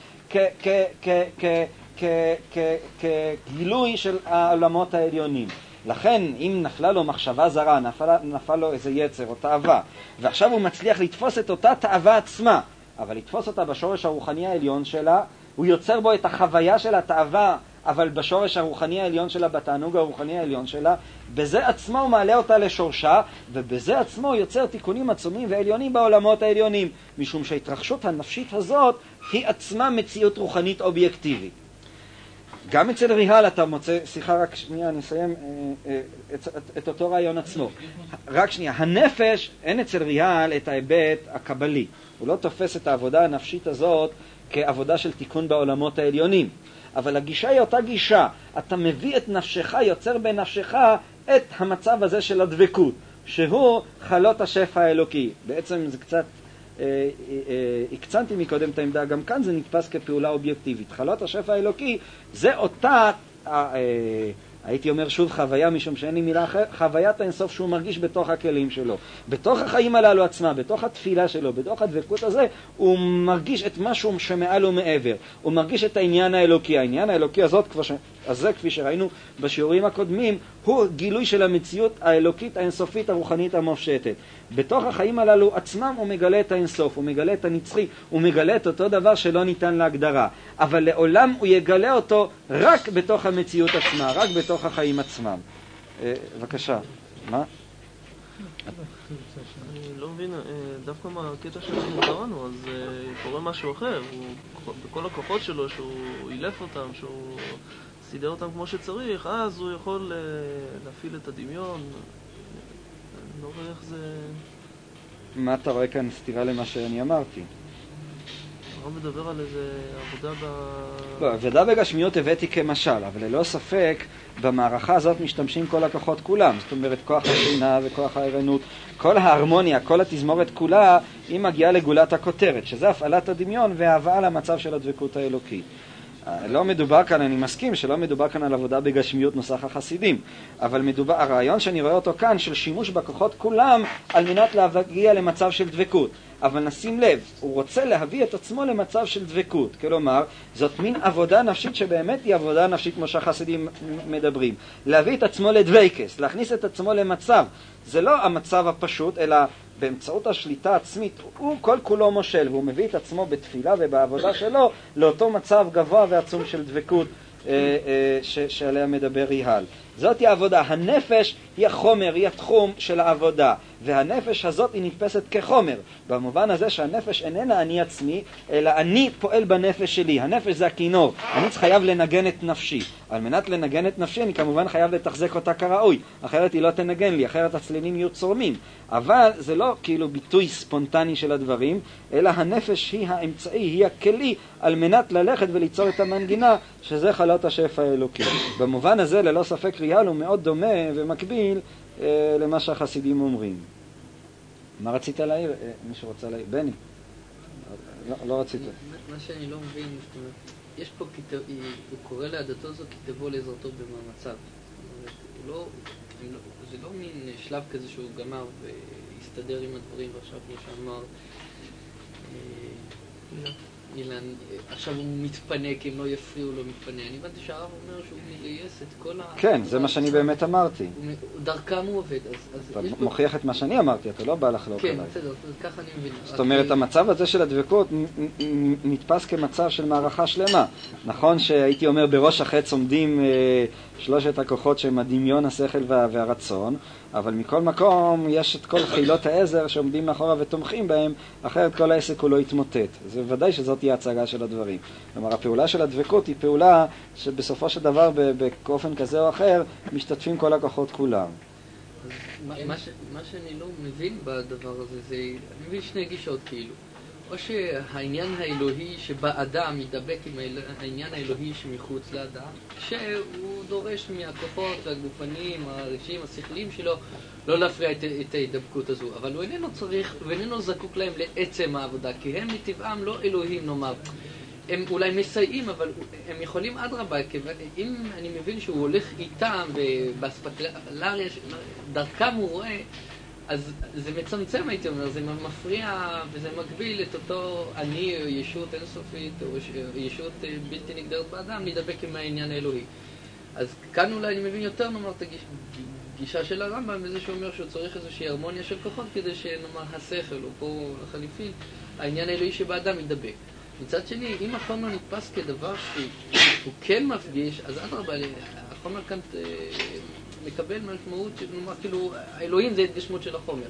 כגילוי של העולמות העליונים. לכן, אם נפלה לו מחשבה זרה, נפל, נפל לו איזה יצר או תאווה, ועכשיו הוא מצליח לתפוס את אותה תאווה עצמה, אבל לתפוס אותה בשורש הרוחני העליון שלה, הוא יוצר בו את החוויה של התאווה, אבל בשורש הרוחני העליון שלה, בתענוג הרוחני העליון שלה, בזה עצמו הוא מעלה אותה לשורשה, ובזה עצמו יוצר תיקונים עצומים ועליונים בעולמות העליונים, משום שההתרחשות הנפשית הזאת היא עצמה מציאות רוחנית אובייקטיבית. גם אצל ריהל אתה מוצא, סליחה רק שנייה, אני אסיים אה, אה, את, את, את אותו רעיון עצמו. רק שנייה, הנפש, אין אצל ריהל את ההיבט הקבלי. הוא לא תופס את העבודה הנפשית הזאת כעבודה של תיקון בעולמות העליונים. אבל הגישה היא אותה גישה. אתה מביא את נפשך, יוצר בנפשך את המצב הזה של הדבקות, שהוא חלות השפע האלוקי. בעצם זה קצת אה, אה, אה, הקצנתי מקודם את העמדה, גם כאן זה נתפס כפעולה אובייקטיבית. חלות השפע האלוקי זה אותה, הייתי אומר שוב חוויה, משום שאין לי מילה אחרת, חוויית האינסוף שהוא מרגיש בתוך הכלים שלו. בתוך החיים הללו עצמם, בתוך התפילה שלו, בתוך הדבקות הזה, הוא מרגיש את משהו שמעל ומעבר. הוא מרגיש את העניין האלוקי. העניין האלוקי הזאת, ש... הזה, כפי שראינו בשיעורים הקודמים, הוא גילוי של המציאות האלוקית האינסופית הרוחנית המופשטת. בתוך החיים הללו עצמם הוא מגלה את האינסוף, הוא מגלה את הנצחי, הוא מגלה את אותו דבר שלא ניתן להגדרה. אבל לעולם הוא יגלה אותו רק בתוך המציאות עצמה, רק בתוך החיים עצמם. אה, בבקשה, מה? אני לא מבין, אה, דווקא מהקטע שאנחנו קראנו, אז אה, קורה משהו אחר. הוא, בכל הכוחות שלו, שהוא אילף אותם, שהוא סידר אותם כמו שצריך, אז הוא יכול להפעיל את הדמיון, לא רואה איך זה... מה אתה רואה כאן סתירה למה שאני אמרתי? הרב מדבר על איזה עבודה ב... לא, עבודה בגשמיות הבאתי כמשל, אבל ללא ספק במערכה הזאת משתמשים כל הכוחות כולם. זאת אומרת, כוח השינה וכוח הערנות, כל ההרמוניה, כל התזמורת כולה, היא מגיעה לגולת הכותרת, שזה הפעלת הדמיון וההבאה למצב של הדבקות האלוקית. לא מדובר כאן, אני מסכים שלא מדובר כאן על עבודה בגשמיות נוסח החסידים, אבל מדובר, הרעיון שאני רואה אותו כאן של שימוש בכוחות כולם על מנת להגיע למצב של דבקות. אבל נשים לב, הוא רוצה להביא את עצמו למצב של דבקות. כלומר, זאת מין עבודה נפשית שבאמת היא עבודה נפשית כמו שהחסידים מדברים. להביא את עצמו לדוויקס, להכניס את עצמו למצב. זה לא המצב הפשוט, אלא באמצעות השליטה העצמית, הוא כל כולו מושל, והוא מביא את עצמו בתפילה ובעבודה שלו לאותו מצב גבוה ועצום של דבקות אה, אה, שעליה מדבר ריהל. זאת היא העבודה. הנפש היא החומר, היא התחום של העבודה, והנפש הזאת היא נתפסת כחומר, במובן הזה שהנפש איננה אני עצמי, אלא אני פועל בנפש שלי. הנפש זה הכינור, אני חייב לנגן את נפשי. על מנת לנגן את נפשי אני כמובן חייב לתחזק אותה כראוי, אחרת היא לא תנגן לי, אחרת הצלילים יהיו צורמים. אבל זה לא כאילו ביטוי ספונטני של הדברים, אלא הנפש היא האמצעי, היא הכלי, על מנת ללכת וליצור את המנגינה, שזה חלות השפע האלוקי. במובן הזה, ללא ספק ריאל הוא מאוד דומה ומקביל למה שהחסידים אומרים. מה רצית להעיר? אה, מישהו רוצה להעיר? בני. לא, לא רצית. מה שאני לא מבין, זאת אומרת, יש פה, כתב, הוא קורא לעדתו זו כי תבוא לעזרתו במאמציו. לא, לא, זה לא מין שלב כזה שהוא גמר והסתדר עם הדברים, ועכשיו, כמו שאמר אה, אילן, עכשיו הוא מתפנה כי הם לא יפריעו לו מתפנה. אני הבנתי שהרב אומר שהוא מגייס את כל ה... כן, זה מה שאני באמת אמרתי. דרכם הוא עובד, אז... אתה מוכיח את מה שאני אמרתי, אתה לא בא לחלוק עליי. כן, בסדר, ככה אני מבין. זאת אומרת, המצב הזה של הדבקות נתפס כמצב של מערכה שלמה. נכון שהייתי אומר בראש החץ עומדים אה, שלושת הכוחות שהם הדמיון, השכל והרצון, אבל מכל מקום יש את כל חילות העזר שעומדים מאחורה ותומכים בהם, אחרת כל העסק הוא לא יתמוטט. זה ודאי שזאת תהיה הצגה של הדברים. כלומר, הפעולה של הדבקות היא פעולה שבסופו של דבר, באופן כזה או אחר, משתתפים כל הכוחות כולם. מה, ש, מה שאני לא מבין בדבר הזה, זה, אני מבין שני גישות כאילו. או שהעניין האלוהי שבאדם ידבק עם העניין האלוהי שמחוץ לאדם, שהוא דורש מהכוחות והגופניים, הרגשיים, השכליים שלו, לא להפריע את, את ההידבקות הזו. אבל הוא איננו צריך ואיננו זקוק להם לעצם העבודה, כי הם מטבעם לא אלוהים נאמר. הם אולי מסייעים, אבל הם יכולים אדרבה, אם אני מבין שהוא הולך איתם ובאספקלריה, דרכם הוא רואה אז זה מצמצם, הייתי אומר, זה מפריע וזה מגביל את אותו אני או ישות אינסופית או ישות אה, בלתי נגדרת באדם להידבק עם העניין האלוהי. אז כאן אולי אני מבין יותר, נאמר, את הגישה של הרמב"ם בזה שהוא אומר שהוא צריך איזושהי הרמוניה של כוחות כדי שנאמר השכל, או פה לחליפין, העניין האלוהי שבאדם ידבק. מצד שני, אם החומר נתפס כדבר שהוא כן מפגיש, אז אדרבה, החומר כאן אה, מקבל משמעות, נאמר, כאילו, האלוהים זה התגשמות של החומר.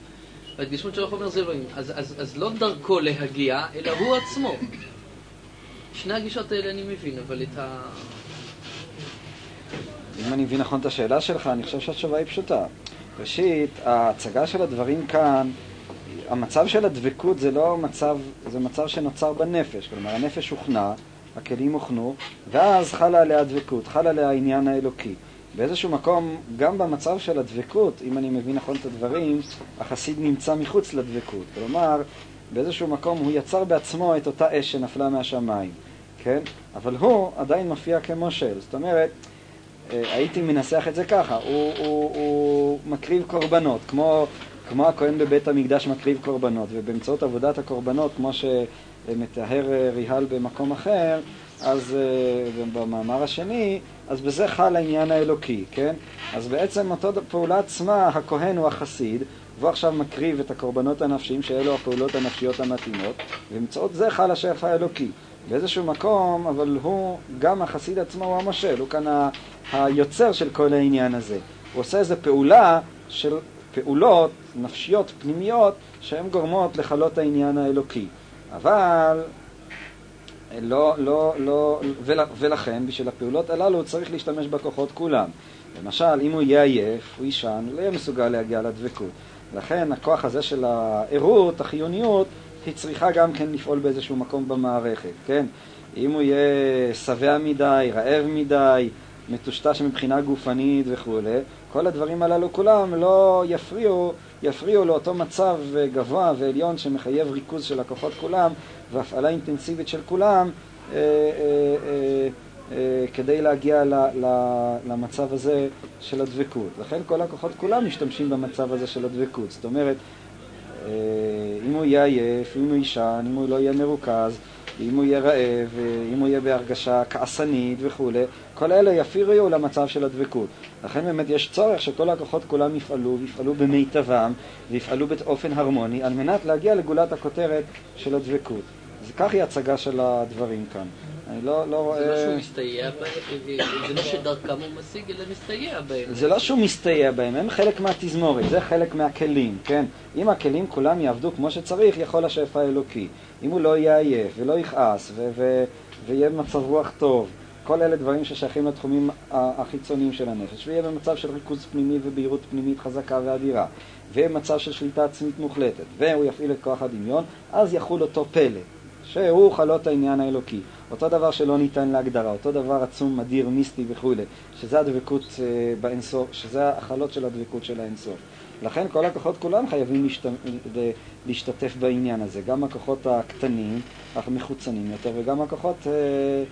וההתגשמות של החומר זה אלוהים. אז, אז, אז לא דרכו להגיע, אלא הוא עצמו. שני הגישות האלה אני מבין, אבל את ה... אם אני מבין נכון את השאלה שלך, אני חושב שהתשובה היא פשוטה. ראשית, ההצגה של הדברים כאן, המצב של הדבקות זה לא מצב, זה מצב שנוצר בנפש. כלומר, הנפש הוכנה, הכלים הוכנו, ואז חלה עליה הדבקות, חלה עליה העניין האלוקי. באיזשהו מקום, גם במצב של הדבקות, אם אני מבין נכון את הדברים, החסיד נמצא מחוץ לדבקות. כלומר, באיזשהו מקום הוא יצר בעצמו את אותה אש שנפלה מהשמיים, כן? אבל הוא עדיין מופיע כמושל. זאת אומרת, אה, הייתי מנסח את זה ככה, הוא, הוא, הוא מקריב קורבנות, כמו, כמו הכהן בבית המקדש מקריב קורבנות, ובאמצעות עבודת הקורבנות, כמו שמתאר אה, ריהל במקום אחר, אז uh, במאמר השני, אז בזה חל העניין האלוקי, כן? אז בעצם אותו פעולה עצמה, הכהן הוא החסיד, והוא עכשיו מקריב את הקורבנות הנפשיים, שאלו הפעולות הנפשיות המתאימות, ובאמצעות זה חל השפע האלוקי. באיזשהו מקום, אבל הוא, גם החסיד עצמו הוא המושל, הוא כאן ה, היוצר של כל העניין הזה. הוא עושה איזו פעולה של פעולות נפשיות פנימיות שהן גורמות לכלות העניין האלוקי. אבל לא, לא, לא, ול, ולכן בשביל הפעולות הללו צריך להשתמש בכוחות כולם. למשל, אם הוא יהיה עייף, הוא יישן, הוא לא יהיה מסוגל להגיע לדבקות. לכן הכוח הזה של הערות, החיוניות, היא צריכה גם כן לפעול באיזשהו מקום במערכת, כן? אם הוא יהיה שבע מדי, רעב מדי, מטושטש מבחינה גופנית וכולי, כל הדברים הללו כולם לא יפריעו, יפריעו לאותו מצב גבוה ועליון שמחייב ריכוז של הכוחות כולם והפעלה אינטנסיבית של כולם אה, אה, אה, כדי להגיע למצב הזה של הדבקות. לכן כל הכוחות כולם משתמשים במצב הזה של הדבקות. זאת אומרת, אם הוא יהיה עייף, אם הוא יישן, אם הוא לא יהיה מרוכז, אם הוא יהיה רעב, אם הוא יהיה בהרגשה כעסנית וכולי, כל אלה יפירו למצב של הדבקות. לכן באמת יש צורך שכל הכוחות כולם יפעלו, ויפעלו במיטבם, ויפעלו באופן הרמוני, על מנת להגיע לגולת הכותרת של הדבקות. אז כך היא הצגה של הדברים כאן. אני לא, לא רואה... זה לא שהוא מסתייע בהם, זה לא שדרכם הוא משיג, אלא מסתייע בהם. זה לא שהוא מסתייע בהם, הם חלק מהתזמורת, זה חלק מהכלים, כן? אם הכלים כולם יעבדו כמו שצריך, יכול השפע האלוקי. אם הוא לא יהיה עייף ולא יכעס ויהיה במצב רוח טוב, כל אלה דברים ששייכים לתחומים החיצוניים של הנפש, ויהיה במצב של ריכוז פנימי ובהירות פנימית חזקה ואדירה, במצב של שליטה עצמית מוחלטת, והוא יפעיל את כוח הדמיון, אז יחול אותו פלא, שהוא חלות העניין האלוקי. אותו דבר שלא ניתן להגדרה, אותו דבר עצום, מדיר, מיסטי וכולי, שזה הדבקות אה, באינסוף, שזה החלות של הדבקות של האינסוף. לכן כל הכוחות כולם חייבים להשת... להשתתף בעניין הזה, גם הכוחות הקטנים, המחוצנים יותר, וגם הכוחות אה,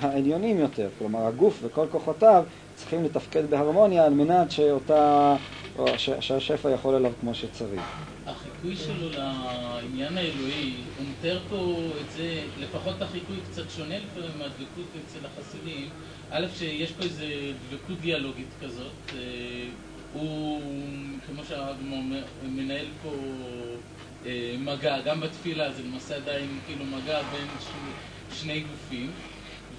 העליונים יותר, כלומר הגוף וכל כוחותיו צריכים לתפקד בהרמוניה על מנת שאותה, שהשפע יכול אליו כמו שצריך. החיקוי שלו לעניין האלוהי, הוא מתאר פה את זה, לפחות החיקוי קצת שונה לפעמים מהדבקות אצל החסידים. א', שיש פה איזו דבקות דיאלוגית כזאת. אה, הוא, כמו שהרב מנהל פה אה, מגע, גם בתפילה זה למעשה עדיין כאילו מגע בין שני גופים.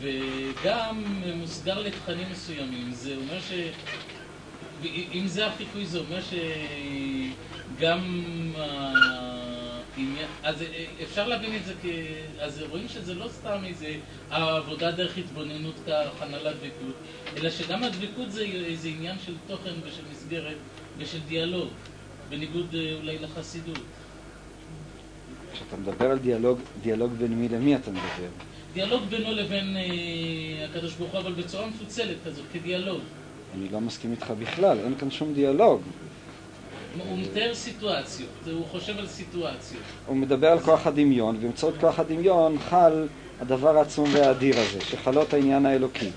וגם מוסגר לתכנים מסוימים. זה אומר ש... אם זה החיקוי, זה אומר שגם... אז אפשר להבין את זה כ... אז רואים שזה לא סתם איזה עבודה דרך התבוננות כהכנה לדבקות, אלא שגם הדבקות זה איזה עניין של תוכן ושל מסגרת ושל דיאלוג, בניגוד אה, אולי לחסידות. כשאתה מדבר על דיאלוג, דיאלוג בין מי למי אתה מדבר? דיאלוג בינו לבין אה, הקדוש ברוך הוא, אבל בצורה מפוצלת כזאת, כדיאלוג. אני לא מסכים איתך בכלל, אין כאן שום דיאלוג. הוא מתאר סיטואציות, הוא חושב על סיטואציות. הוא מדבר על כוח הדמיון, ובאמצעות כוח הדמיון חל הדבר העצום והאדיר הזה, שחלות העניין האלוקי.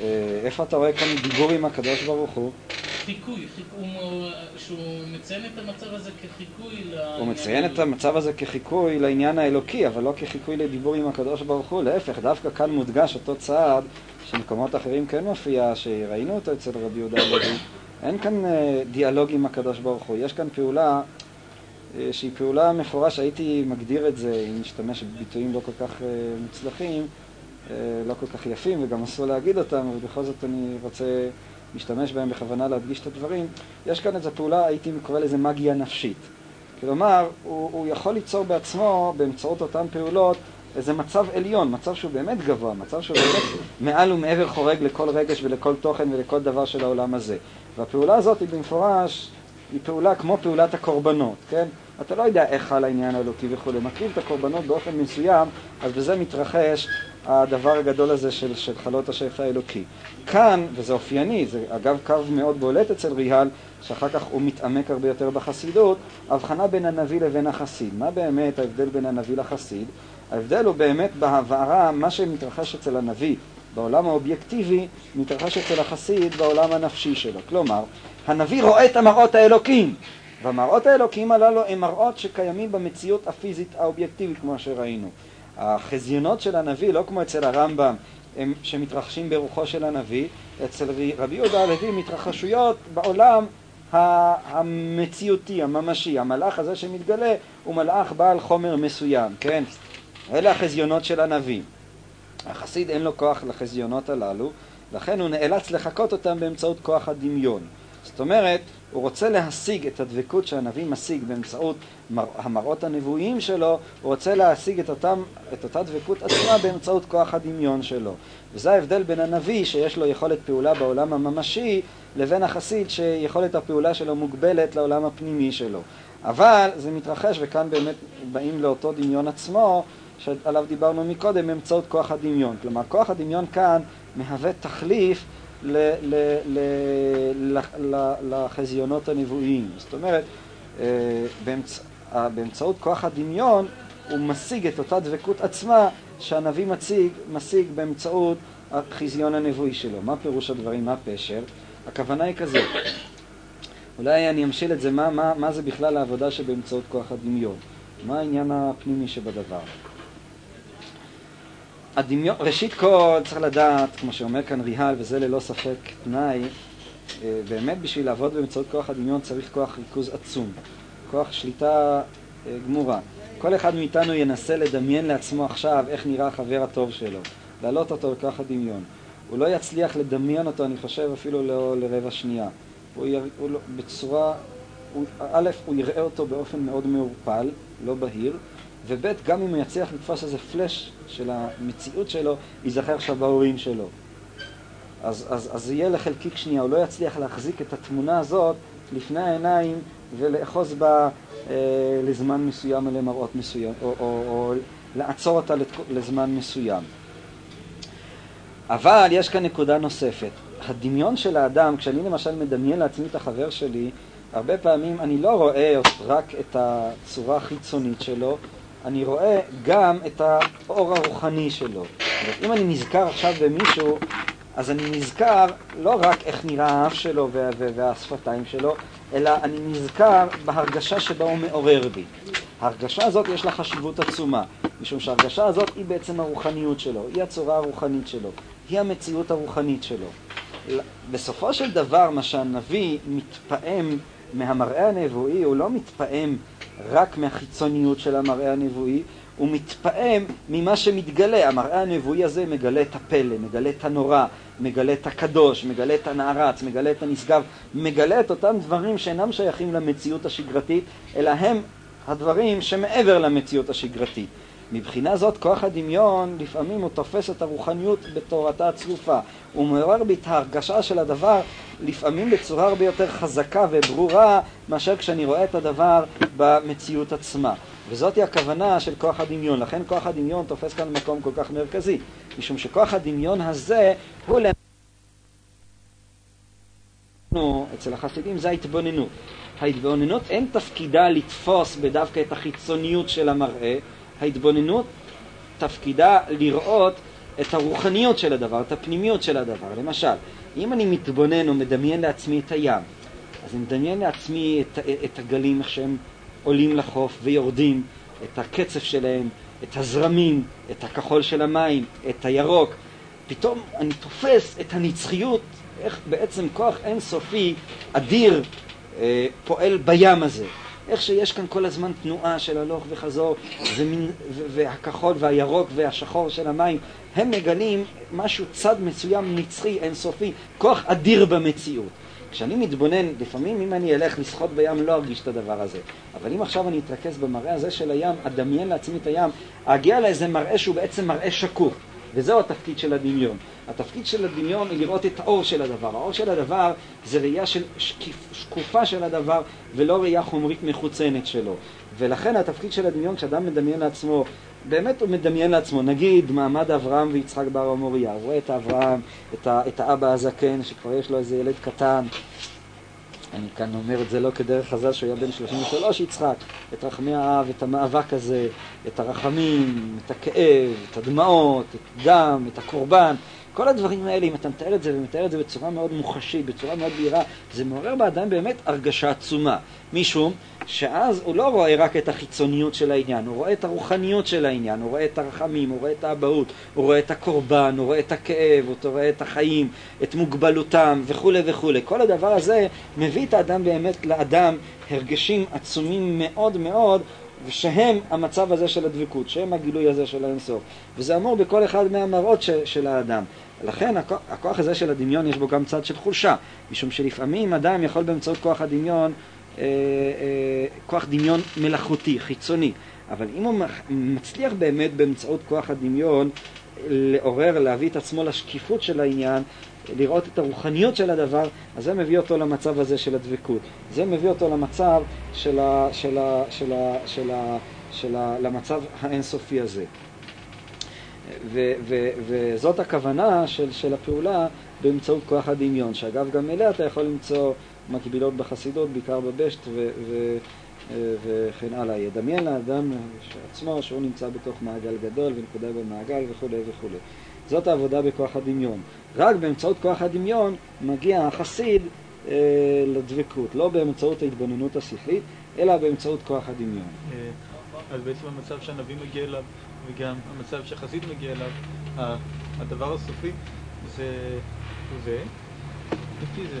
אה, איפה אתה רואה כאן דיבור עם הקדוש ברוך הוא? חיקוי, שהוא מציין את המצב הזה כחיקוי לעניין הוא מציין את המצב הזה כחיקוי לעניין האלוקי, אבל לא כחיקוי לדיבור עם הקדוש ברוך הוא, להפך, דווקא כאן מודגש אותו צעד שמקומות אחרים כן מופיע, שראינו אותו אצל רבי יהודה הלוי. אין כאן אה, דיאלוג עם הקדוש ברוך הוא, יש כאן פעולה אה, שהיא פעולה מפורש, הייתי מגדיר את זה, אם נשתמש בביטויים לא כל כך מוצלחים, לא כל כך יפים וגם אסור להגיד אותם, אבל בכל זאת אני רוצה להשתמש בהם בכוונה להדגיש את הדברים. יש כאן איזו פעולה, הייתי קורא לזה מגיה נפשית. כלומר, הוא, הוא יכול ליצור בעצמו, באמצעות אותן פעולות, איזה מצב עליון, מצב שהוא באמת גבוה, מצב שהוא באמת מעל ומעבר חורג לכל רגש ולכל תוכן ולכל דבר של העולם הזה. והפעולה הזאת היא במפורש, היא פעולה כמו פעולת הקורבנות, כן? אתה לא יודע איך חל העניין האלוקי וכולי, מקריב את הקורבנות באופן מסוים, אז בזה מתרחש הדבר הגדול הזה של, של חלות השפע האלוקי. כאן, וזה אופייני, זה אגב קו מאוד בולט אצל ריהל, שאחר כך הוא מתעמק הרבה יותר בחסידות, הבחנה בין הנביא לבין החסיד. מה באמת ההבדל בין הנביא לחסיד? ההבדל הוא באמת בהעברה, מה שמתרחש אצל הנביא בעולם האובייקטיבי, מתרחש אצל החסיד בעולם הנפשי שלו. כלומר, הנביא רואה את המראות האלוקים, והמראות האלוקים הללו הם מראות שקיימים במציאות הפיזית האובייקטיבית כמו שראינו. החזיונות של הנביא, לא כמו אצל הרמב"ם, הם שמתרחשים ברוחו של הנביא, אצל רבי יהודה הלוי מתרחשויות בעולם המציאותי, הממשי. המלאך הזה שמתגלה הוא מלאך בעל חומר מסוים, כן? אלה החזיונות של הנביא. החסיד אין לו כוח לחזיונות הללו, לכן הוא נאלץ לחקות אותם באמצעות כוח הדמיון. זאת אומרת, הוא רוצה להשיג את הדבקות שהנביא משיג באמצעות מר... המראות הנבואיים שלו, הוא רוצה להשיג את, אותם, את אותה דבקות עצמה באמצעות כוח הדמיון שלו. וזה ההבדל בין הנביא, שיש לו יכולת פעולה בעולם הממשי, לבין החסיד שיכולת הפעולה שלו מוגבלת לעולם הפנימי שלו. אבל זה מתרחש, וכאן באמת באים לאותו דמיון עצמו, שעליו דיברנו מקודם, באמצעות כוח הדמיון. כלומר, כוח הדמיון כאן מהווה תחליף לחזיונות הנבואיים. זאת אומרת, אה, באמצ, באמצעות כוח הדמיון הוא משיג את אותה דבקות עצמה שהנביא מציג, משיג באמצעות החזיון הנבואי שלו. מה פירוש הדברים? מה פשר? הכוונה היא כזאת. אולי אני אמשיל את זה, מה, מה, מה זה בכלל העבודה שבאמצעות כוח הדמיון? מה העניין הפנימי שבדבר? הדמיון, ראשית כל צריך לדעת, כמו שאומר כאן ריהל, וזה ללא ספק תנאי, אה, באמת בשביל לעבוד באמצעות כוח הדמיון צריך כוח ריכוז עצום, כוח שליטה אה, גמורה. כל אחד מאיתנו ינסה לדמיין לעצמו עכשיו איך נראה החבר הטוב שלו, להעלות אותו לכוח הדמיון. הוא לא יצליח לדמיין אותו, אני חושב, אפילו לא לרבע שנייה. הוא, יר, הוא לא, בצורה, הוא, א', הוא יראה אותו באופן מאוד מעורפל, לא בהיר, וב', גם אם הוא יצליח לתפוס איזה פלאש של המציאות שלו, ייזכר עכשיו בהורים שלו. אז, אז, אז יהיה לחלקיק שנייה, הוא לא יצליח להחזיק את התמונה הזאת לפני העיניים ולאחוז בה אה, לזמן מסוים או למראות מסוים, או, או, או לעצור אותה לזמן מסוים. אבל יש כאן נקודה נוספת. הדמיון של האדם, כשאני למשל מדמיין לעצמי את החבר שלי, הרבה פעמים אני לא רואה רק את הצורה החיצונית שלו, אני רואה גם את האור הרוחני שלו. אם אני נזכר עכשיו במישהו, אז אני נזכר לא רק איך נראה האף שלו והשפתיים שלו, אלא אני נזכר בהרגשה שבה הוא מעורר בי. ההרגשה הזאת יש לה חשיבות עצומה, משום שההרגשה הזאת היא בעצם הרוחניות שלו, היא הצורה הרוחנית שלו, היא המציאות הרוחנית שלו. בסופו של דבר, מה שהנביא מתפעם מהמראה הנבואי, הוא לא מתפעם רק מהחיצוניות של המראה הנבואי, הוא מתפעם ממה שמתגלה. המראה הנבואי הזה מגלה את הפלא, מגלה את הנורא, מגלה את הקדוש, מגלה את הנערץ, מגלה את הנשגב, מגלה את אותם דברים שאינם שייכים למציאות השגרתית, אלא הם הדברים שמעבר למציאות השגרתית. מבחינה זאת כוח הדמיון לפעמים הוא תופס את הרוחניות בתורתה הצרופה. הוא מעורר בי את ההרגשה של הדבר לפעמים בצורה הרבה יותר חזקה וברורה מאשר כשאני רואה את הדבר במציאות עצמה. וזאתי הכוונה של כוח הדמיון. לכן כוח הדמיון תופס כאן מקום כל כך מרכזי. משום שכוח הדמיון הזה הוא אצל החסידים זה ההתבוננות. ההתבוננות אין תפקידה לתפוס בדווקא את החיצוניות של המראה, ההתבוננות תפקידה לראות את הרוחניות של הדבר, את הפנימיות של הדבר. למשל, אם אני מתבונן או מדמיין לעצמי את הים, אז אני מדמיין לעצמי את, את הגלים, איך שהם עולים לחוף ויורדים, את הקצב שלהם, את הזרמים, את הכחול של המים, את הירוק. פתאום אני תופס את הנצחיות, איך בעצם כוח אינסופי, אדיר, אה, פועל בים הזה. איך שיש כאן כל הזמן תנועה של הלוך וחזור, ומין, והכחול והירוק והשחור של המים, הם מגלים משהו, צד מסוים נצחי, אינסופי, כוח אדיר במציאות. כשאני מתבונן, לפעמים אם אני אלך לשחות בים לא ארגיש את הדבר הזה. אבל אם עכשיו אני אתרכז במראה הזה של הים, אדמיין לעצמי את הים, אגיע לאיזה מראה שהוא בעצם מראה שקוף. וזהו התפקיד של הדמיון. התפקיד של הדמיון היא לראות את האור של הדבר. האור של הדבר זה ראייה של שקיף, שקופה של הדבר ולא ראייה חומרית מחוצנת שלו. ולכן התפקיד של הדמיון, כשאדם מדמיין לעצמו, באמת הוא מדמיין לעצמו, נגיד מעמד אברהם ויצחק בר המוריה, הוא רואה את אברהם, את, ה, את האבא הזקן, שכבר יש לו איזה ילד קטן, אני כאן אומר את זה לא כדרך חז"ל שהוא היה בן 33 יצחק, את רחמי האב, את המאבק הזה, את הרחמים, את הכאב, את הדמעות, את דם, את הקורבן, כל הדברים האלה, אם אתה מתאר את זה ומתאר את זה בצורה מאוד מוחשית, בצורה מאוד בהירה, זה מעורר באדם באמת הרגשה עצומה. משום שאז הוא לא רואה רק את החיצוניות של העניין, הוא רואה את הרוחניות של העניין, הוא רואה את הרחמים, הוא רואה את האבהות, הוא רואה את הקורבן, הוא רואה את הכאב, הוא רואה את החיים, את מוגבלותם וכולי וכולי. כל הדבר הזה מביא את האדם באמת לאדם הרגשים עצומים מאוד מאוד ושהם המצב הזה של הדבקות, שהם הגילוי הזה של האינסוף. וזה אמור בכל אחד מהמראות ש, של האדם. לכן הכוח, הכוח הזה של הדמיון יש בו גם צד של חולשה, משום שלפעמים אדם יכול באמצעות כוח הדמיון, אה, אה, כוח דמיון מלאכותי, חיצוני, אבל אם הוא מצליח באמת באמצעות כוח הדמיון לעורר, להביא את עצמו לשקיפות של העניין, לראות את הרוחניות של הדבר, אז זה מביא אותו למצב הזה של הדבקות. זה מביא אותו למצב של ה, של ה, של ה, של ה, של ה, למצב האינסופי הזה. ו, ו, וזאת הכוונה של, של הפעולה באמצעות כוח הדמיון, שאגב גם אליה אתה יכול למצוא מקבילות בחסידות, בעיקר בבשט ו, ו, וכן הלאה. ידמיין לאדם עצמו שהוא נמצא בתוך מעגל גדול ונקודה במעגל וכולי וכולי. זאת העבודה בכוח הדמיון. רק באמצעות כוח הדמיון מגיע החסיד אה, לדבקות, לא באמצעות ההתבוננות השכלית, אלא באמצעות כוח הדמיון. אה, אז בעצם המצב שהנביא מגיע אליו, וגם המצב שהחסיד מגיע אליו, הדבר הסופי זה... זה? לפי זה.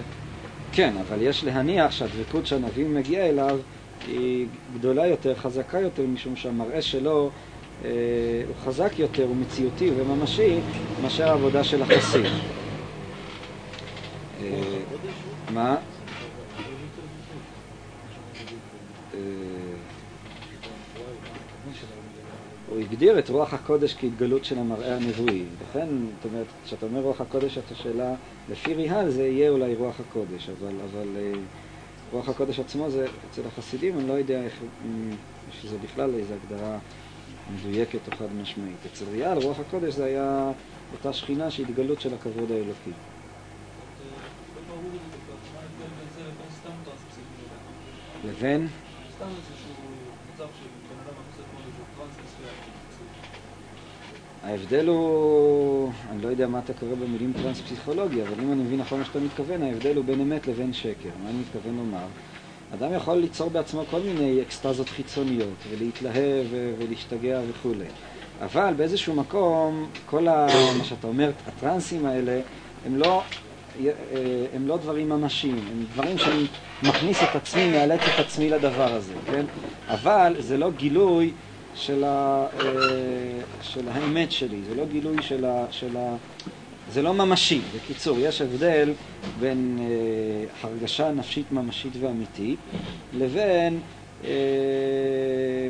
כן, אבל יש להניח שהדבקות שהנביא מגיע אליו היא גדולה יותר, חזקה יותר, משום שהמראה שלו הוא חזק יותר, הוא מציאותי וממשי, מאשר העבודה של החסיד. אה, מה? אה, הוא הגדיר את רוח הקודש כהתגלות של המראה הנבואי. לכן, זאת אומרת, כשאתה אומר רוח הקודש, את השאלה, לפי ריהל זה יהיה אולי רוח הקודש, אבל, אבל רוח הקודש עצמו זה, אצל החסידים, אני לא יודע איך, שזה בכלל איזו הגדרה מדויקת או חד משמעית. אצל ריאל, רוח הקודש זה היה אותה שכינה שהיא התגלות של הכבוד האלוקי. לבין? ההבדל הוא, אני לא יודע מה אתה קורא במילים טרנס-פסיכולוגיה, אבל אם אני מבין נכון מה שאתה מתכוון, ההבדל הוא בין אמת לבין שקר. מה אני מתכוון לומר? אדם יכול ליצור בעצמו כל מיני אקסטזות חיצוניות, ולהתלהב ולהשתגע וכולי. אבל באיזשהו מקום, כל ה, מה שאתה אומר, הטרנסים האלה, הם לא, הם לא דברים ממשיים, הם דברים שאני מכניס את עצמי, מאלץ את עצמי לדבר הזה, כן? אבל זה לא גילוי של, ה, אה, של האמת שלי, זה לא גילוי של ה... של ה זה לא ממשי. בקיצור, יש הבדל בין אה, הרגשה נפשית ממשית ואמיתית לבין אה,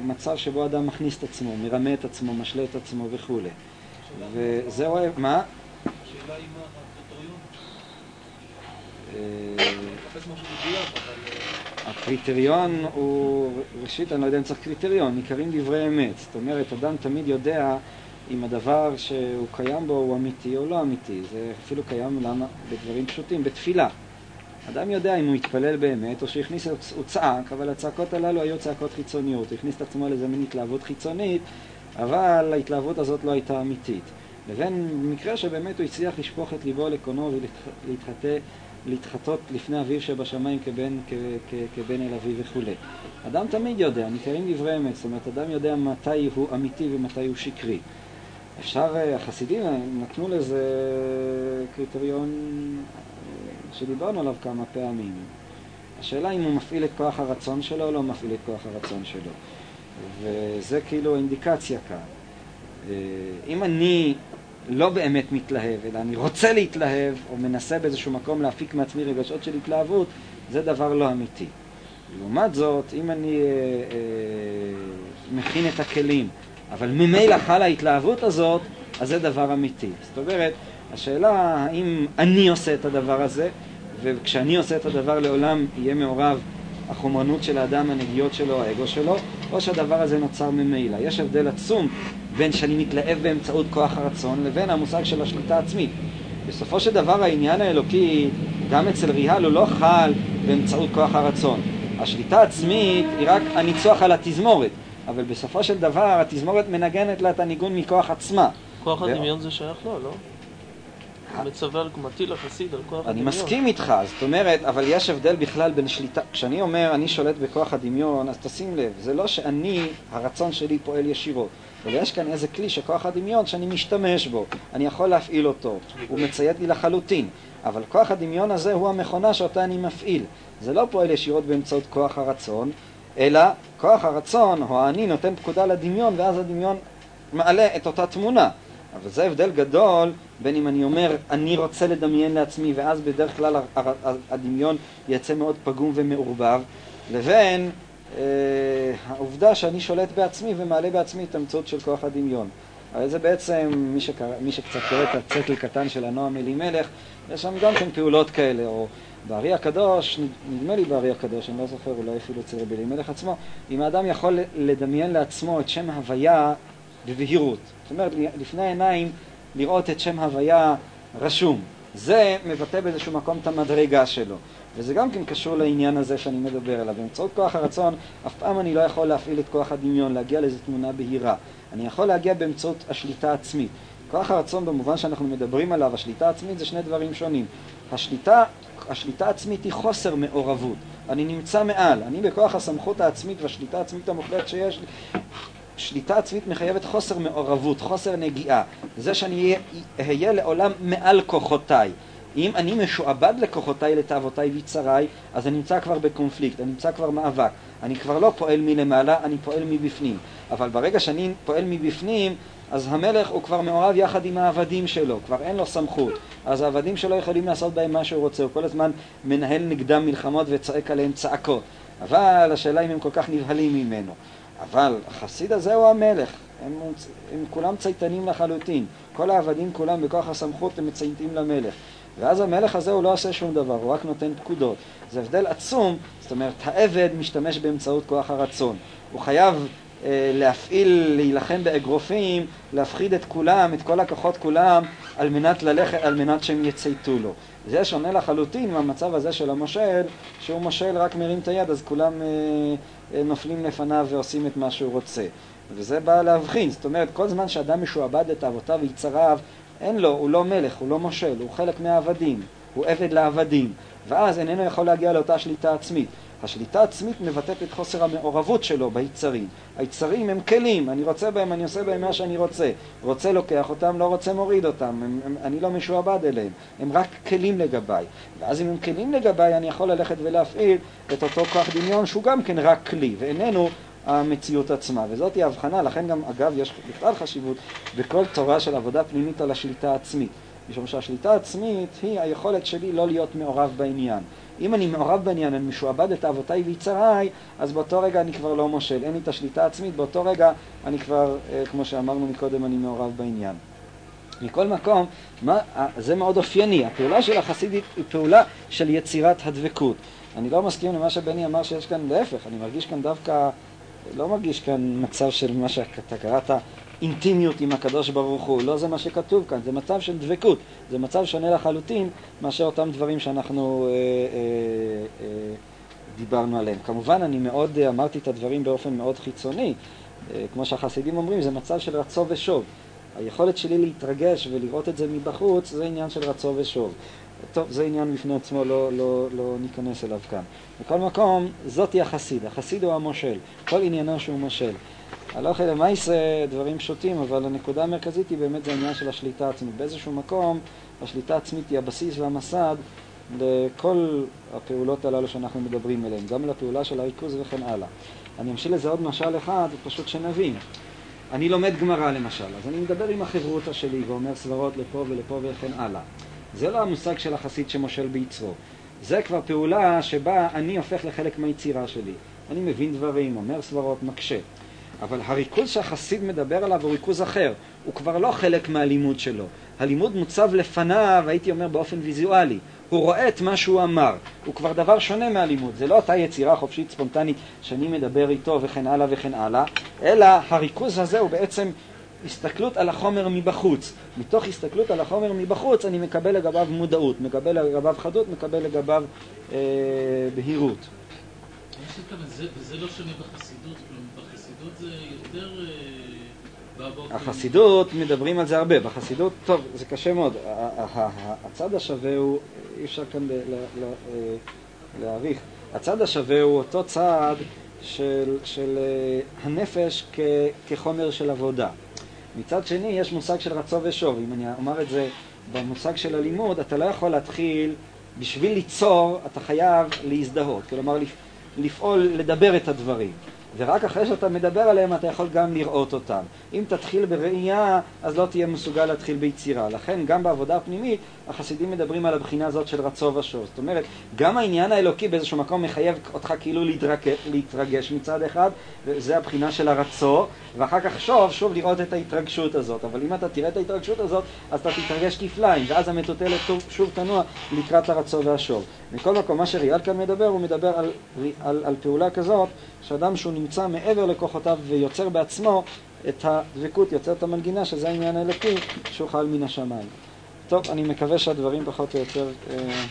מצב שבו אדם מכניס את עצמו, מרמה את עצמו, משלה את עצמו וכולי. וזהו, מה? השאלה היא מה הקריטריון. הקריטריון הוא, ראשית, אני לא יודע אם צריך קריטריון, ניכרים דברי אמת. זאת אומרת, אדם תמיד יודע אם הדבר שהוא קיים בו הוא אמיתי או לא אמיתי. זה אפילו קיים למה, בדברים פשוטים, בתפילה. אדם יודע אם הוא התפלל באמת או שהכניס, הוא צעק, אבל הצעקות הללו היו צעקות חיצוניות. הוא הכניס את עצמו לאיזה מין התלהבות חיצונית, אבל ההתלהבות הזאת לא הייתה אמיתית. לבין מקרה שבאמת הוא הצליח לשפוך את ליבו לקונו ולהתחטא להתחטות לפני אביו שבשמיים כבן, כ, כ, כבן אל אביו וכולי. אדם תמיד יודע, ניכרים דברי אמת, זאת אומרת, אדם יודע מתי הוא אמיתי ומתי הוא שקרי. אפשר, אה, החסידים נתנו לזה קריטריון אה, שדיברנו עליו כמה פעמים. השאלה אם הוא מפעיל את כוח הרצון שלו או לא מפעיל את כוח הרצון שלו. וזה כאילו אינדיקציה כאן. אה, אם אני לא באמת מתלהב, אלא אני רוצה להתלהב, או מנסה באיזשהו מקום להפיק מעצמי רגשות של התלהבות, זה דבר לא אמיתי. לעומת זאת, אם אני אה, אה, מכין את הכלים, אבל ממילא חלה ההתלהבות הזאת, אז זה דבר אמיתי. זאת אומרת, השאלה האם אני עושה את הדבר הזה, וכשאני עושה את הדבר לעולם יהיה מעורב החומרנות של האדם, הנגיעות שלו, האגו שלו, או שהדבר הזה נוצר ממילא. יש הבדל עצום בין שאני מתלהב באמצעות כוח הרצון לבין המושג של השליטה העצמית. בסופו של דבר העניין האלוקי, גם אצל ריהל, הוא לא חל באמצעות כוח הרצון. השליטה העצמית היא רק הניצוח על התזמורת, אבל בסופו של דבר התזמורת מנגנת לה את הניגון מכוח עצמה. כוח הדמיון זה שייך לו, לא? מצווה על מטיל החסיד על כוח הדמיון. אני מסכים איתך, זאת אומרת, אבל יש הבדל בכלל בין שליטה, כשאני אומר אני שולט בכוח הדמיון, אז תשים לב, זה לא שאני, הרצון שלי פועל ישירות, אבל יש כאן איזה כלי שכוח הדמיון שאני משתמש בו, אני יכול להפעיל אותו, הוא מציית לי לחלוטין, אבל כוח הדמיון הזה הוא המכונה שאותה אני מפעיל, זה לא פועל ישירות באמצעות כוח הרצון, אלא כוח הרצון או האני נותן פקודה לדמיון ואז הדמיון מעלה את אותה תמונה. אבל זה הבדל גדול בין אם אני אומר אני רוצה לדמיין לעצמי ואז בדרך כלל הדמיון יצא מאוד פגום ומעורבב לבין אה, העובדה שאני שולט בעצמי ומעלה בעצמי את המציאות של כוח הדמיון. הרי זה בעצם, מי, שקר... מי שקצת קורא את הצטל קטן של הנועם אלימלך, יש שם גם כן פעולות כאלה, או בארי הקדוש, נדמה לי בארי הקדוש, אני לא זוכר, אולי אפילו אצל רבי אלימלך עצמו, אם האדם יכול לדמיין לעצמו את שם ההוויה בבהירות. זאת אומרת, לפני העיניים לראות את שם הוויה רשום. זה מבטא באיזשהו מקום את המדרגה שלו. וזה גם כן קשור לעניין הזה שאני מדבר עליו. באמצעות כוח הרצון, אף פעם אני לא יכול להפעיל את כוח הדמיון, להגיע לאיזו תמונה בהירה. אני יכול להגיע באמצעות השליטה העצמית. כוח הרצון במובן שאנחנו מדברים עליו, השליטה העצמית זה שני דברים שונים. השליטה, השליטה העצמית היא חוסר מעורבות. אני נמצא מעל, אני בכוח הסמכות העצמית והשליטה העצמית המוחלטת שיש לי. שליטה עצמית מחייבת חוסר מעורבות, חוסר נגיעה. זה שאני אהיה לעולם מעל כוחותיי. אם אני משועבד לכוחותיי, לתאוותיי ויצריי, אז אני נמצא כבר בקונפליקט, אני נמצא כבר מאבק. אני כבר לא פועל מלמעלה, אני פועל מבפנים. אבל ברגע שאני פועל מבפנים, אז המלך הוא כבר מעורב יחד עם העבדים שלו, כבר אין לו סמכות. אז העבדים שלו יכולים לעשות בהם מה שהוא רוצה, הוא כל הזמן מנהל נגדם מלחמות וצועק עליהם צעקות. אבל השאלה אם הם כל כך נבהלים ממנו. אבל החסיד הזה הוא המלך, הם, הם כולם צייתנים לחלוטין. כל העבדים כולם בכוח הסמכות הם מצייתים למלך. ואז המלך הזה הוא לא עושה שום דבר, הוא רק נותן פקודות. זה הבדל עצום, זאת אומרת, העבד משתמש באמצעות כוח הרצון. הוא חייב להפעיל, להילחם באגרופים, להפחיד את כולם, את כל הכוחות כולם, על מנת ללכת, על מנת שהם יצייתו לו. זה שונה לחלוטין מהמצב הזה של המושל, שהוא מושל רק מרים את היד, אז כולם אה, אה, נופלים לפניו ועושים את מה שהוא רוצה. וזה בא להבחין, זאת אומרת, כל זמן שאדם משועבד את אבותיו ויצריו, אין לו, הוא לא מלך, הוא לא מושל, הוא חלק מהעבדים, הוא עבד לעבדים, ואז איננו יכול להגיע לאותה שליטה עצמית. השליטה העצמית מבטאת את חוסר המעורבות שלו ביצרים. היצרים הם כלים, אני רוצה בהם, אני עושה בהם מה שאני רוצה. רוצה לוקח אותם, לא רוצה מוריד אותם, הם, הם, אני לא משועבד אליהם. הם רק כלים לגביי. ואז אם הם כלים לגביי, אני יכול ללכת ולהפעיל את אותו כוח דמיון שהוא גם כן רק כלי, ואיננו המציאות עצמה. וזאת היא ההבחנה, לכן גם, אגב, יש בכלל חשיבות בכל תורה של עבודה פנימית על השליטה העצמית. משום שהשליטה העצמית היא היכולת שלי לא להיות מעורב בעניין. אם אני מעורב בעניין, אני משועבד את אבותיי ויצריי, אז באותו רגע אני כבר לא מושל, אין לי את השליטה העצמית, באותו רגע אני כבר, אה, כמו שאמרנו מקודם, אני מעורב בעניין. מכל מקום, מה, אה, זה מאוד אופייני, הפעולה של החסידית היא פעולה של יצירת הדבקות. אני לא מסכים למה שבני אמר שיש כאן, להפך, אני מרגיש כאן דווקא, לא מרגיש כאן מצב של מה שאתה קראת אינטימיות עם הקדוש ברוך הוא, לא זה מה שכתוב כאן, זה מצב של דבקות, זה מצב שונה לחלוטין מאשר אותם דברים שאנחנו אה, אה, אה, דיברנו עליהם. כמובן, אני מאוד, אה, אמרתי את הדברים באופן מאוד חיצוני, אה, כמו שהחסידים אומרים, זה מצב של רצו ושוב. היכולת שלי להתרגש ולראות את זה מבחוץ, זה עניין של רצו ושוב. טוב, זה עניין בפני עצמו, לא, לא, לא ניכנס אליו כאן. בכל מקום, זאתי החסיד, החסיד הוא המושל, כל עניינו שהוא מושל. הלכה למעשה דברים פשוטים, אבל הנקודה המרכזית היא באמת זה העניין של השליטה העצמית. באיזשהו מקום השליטה העצמית היא הבסיס והמסד לכל הפעולות הללו שאנחנו מדברים עליהן, גם לפעולה של הריכוז וכן הלאה. אני אמשיל לזה עוד משל אחד, פשוט שנבין. אני לומד גמרא למשל, אז אני מדבר עם החברותא שלי ואומר סברות לפה ולפה וכן הלאה. זה לא המושג של החסיד שמושל ביצרו. זה כבר פעולה שבה אני הופך לחלק מהיצירה שלי. אני מבין דברים, אומר סברות, מקשה. אבל הריכוז שהחסיד מדבר עליו הוא ריכוז אחר, הוא כבר לא חלק מהלימוד שלו. הלימוד מוצב לפניו, הייתי אומר באופן ויזואלי. הוא רואה את מה שהוא אמר, הוא כבר דבר שונה מהלימוד. זה לא אותה יצירה חופשית ספונטנית שאני מדבר איתו וכן הלאה וכן הלאה, אלא הריכוז הזה הוא בעצם הסתכלות על החומר מבחוץ. מתוך הסתכלות על החומר מבחוץ אני מקבל לגביו מודעות, מקבל לגביו חדות, מקבל לגביו אה, בהירות. וזה לא שונה בחסידות, אה, החסידות, מדברים על זה הרבה. בחסידות, טוב, זה קשה מאוד. הצד השווה הוא, אי אפשר כאן אה, להעריך, הצד השווה הוא אותו צד של, של אה, הנפש כ, כחומר של עבודה. מצד שני, יש מושג של רצו ושוב. אם אני אומר את זה במושג של הלימוד, אתה לא יכול להתחיל, בשביל ליצור, אתה חייב להזדהות. כלומר, לפעול, לדבר את הדברים. ורק אחרי שאתה מדבר עליהם אתה יכול גם לראות אותם. אם תתחיל בראייה, אז לא תהיה מסוגל להתחיל ביצירה. לכן גם בעבודה הפנימית, החסידים מדברים על הבחינה הזאת של רצו ושוב. זאת אומרת, גם העניין האלוקי באיזשהו מקום מחייב אותך כאילו להתרגש, להתרגש מצד אחד, וזה הבחינה של הרצו, ואחר כך שוב, שוב לראות את ההתרגשות הזאת. אבל אם אתה תראה את ההתרגשות הזאת, אז אתה תתרגש כפליים, ואז המטוטלת שוב תנוע לקראת הרצו והשוב. מכל מקום, מה שריאל כאן מדבר, הוא מדבר על, על, על פעולה כזאת, שאדם שהוא נמצא מעבר לכוחותיו ויוצר בעצמו את הדבקות, יוצר את המנגינה, שזה העניין האלוקי, שהוא חל מן השמיים. טוב, אני מקווה שהדברים פחות או יותר... אה,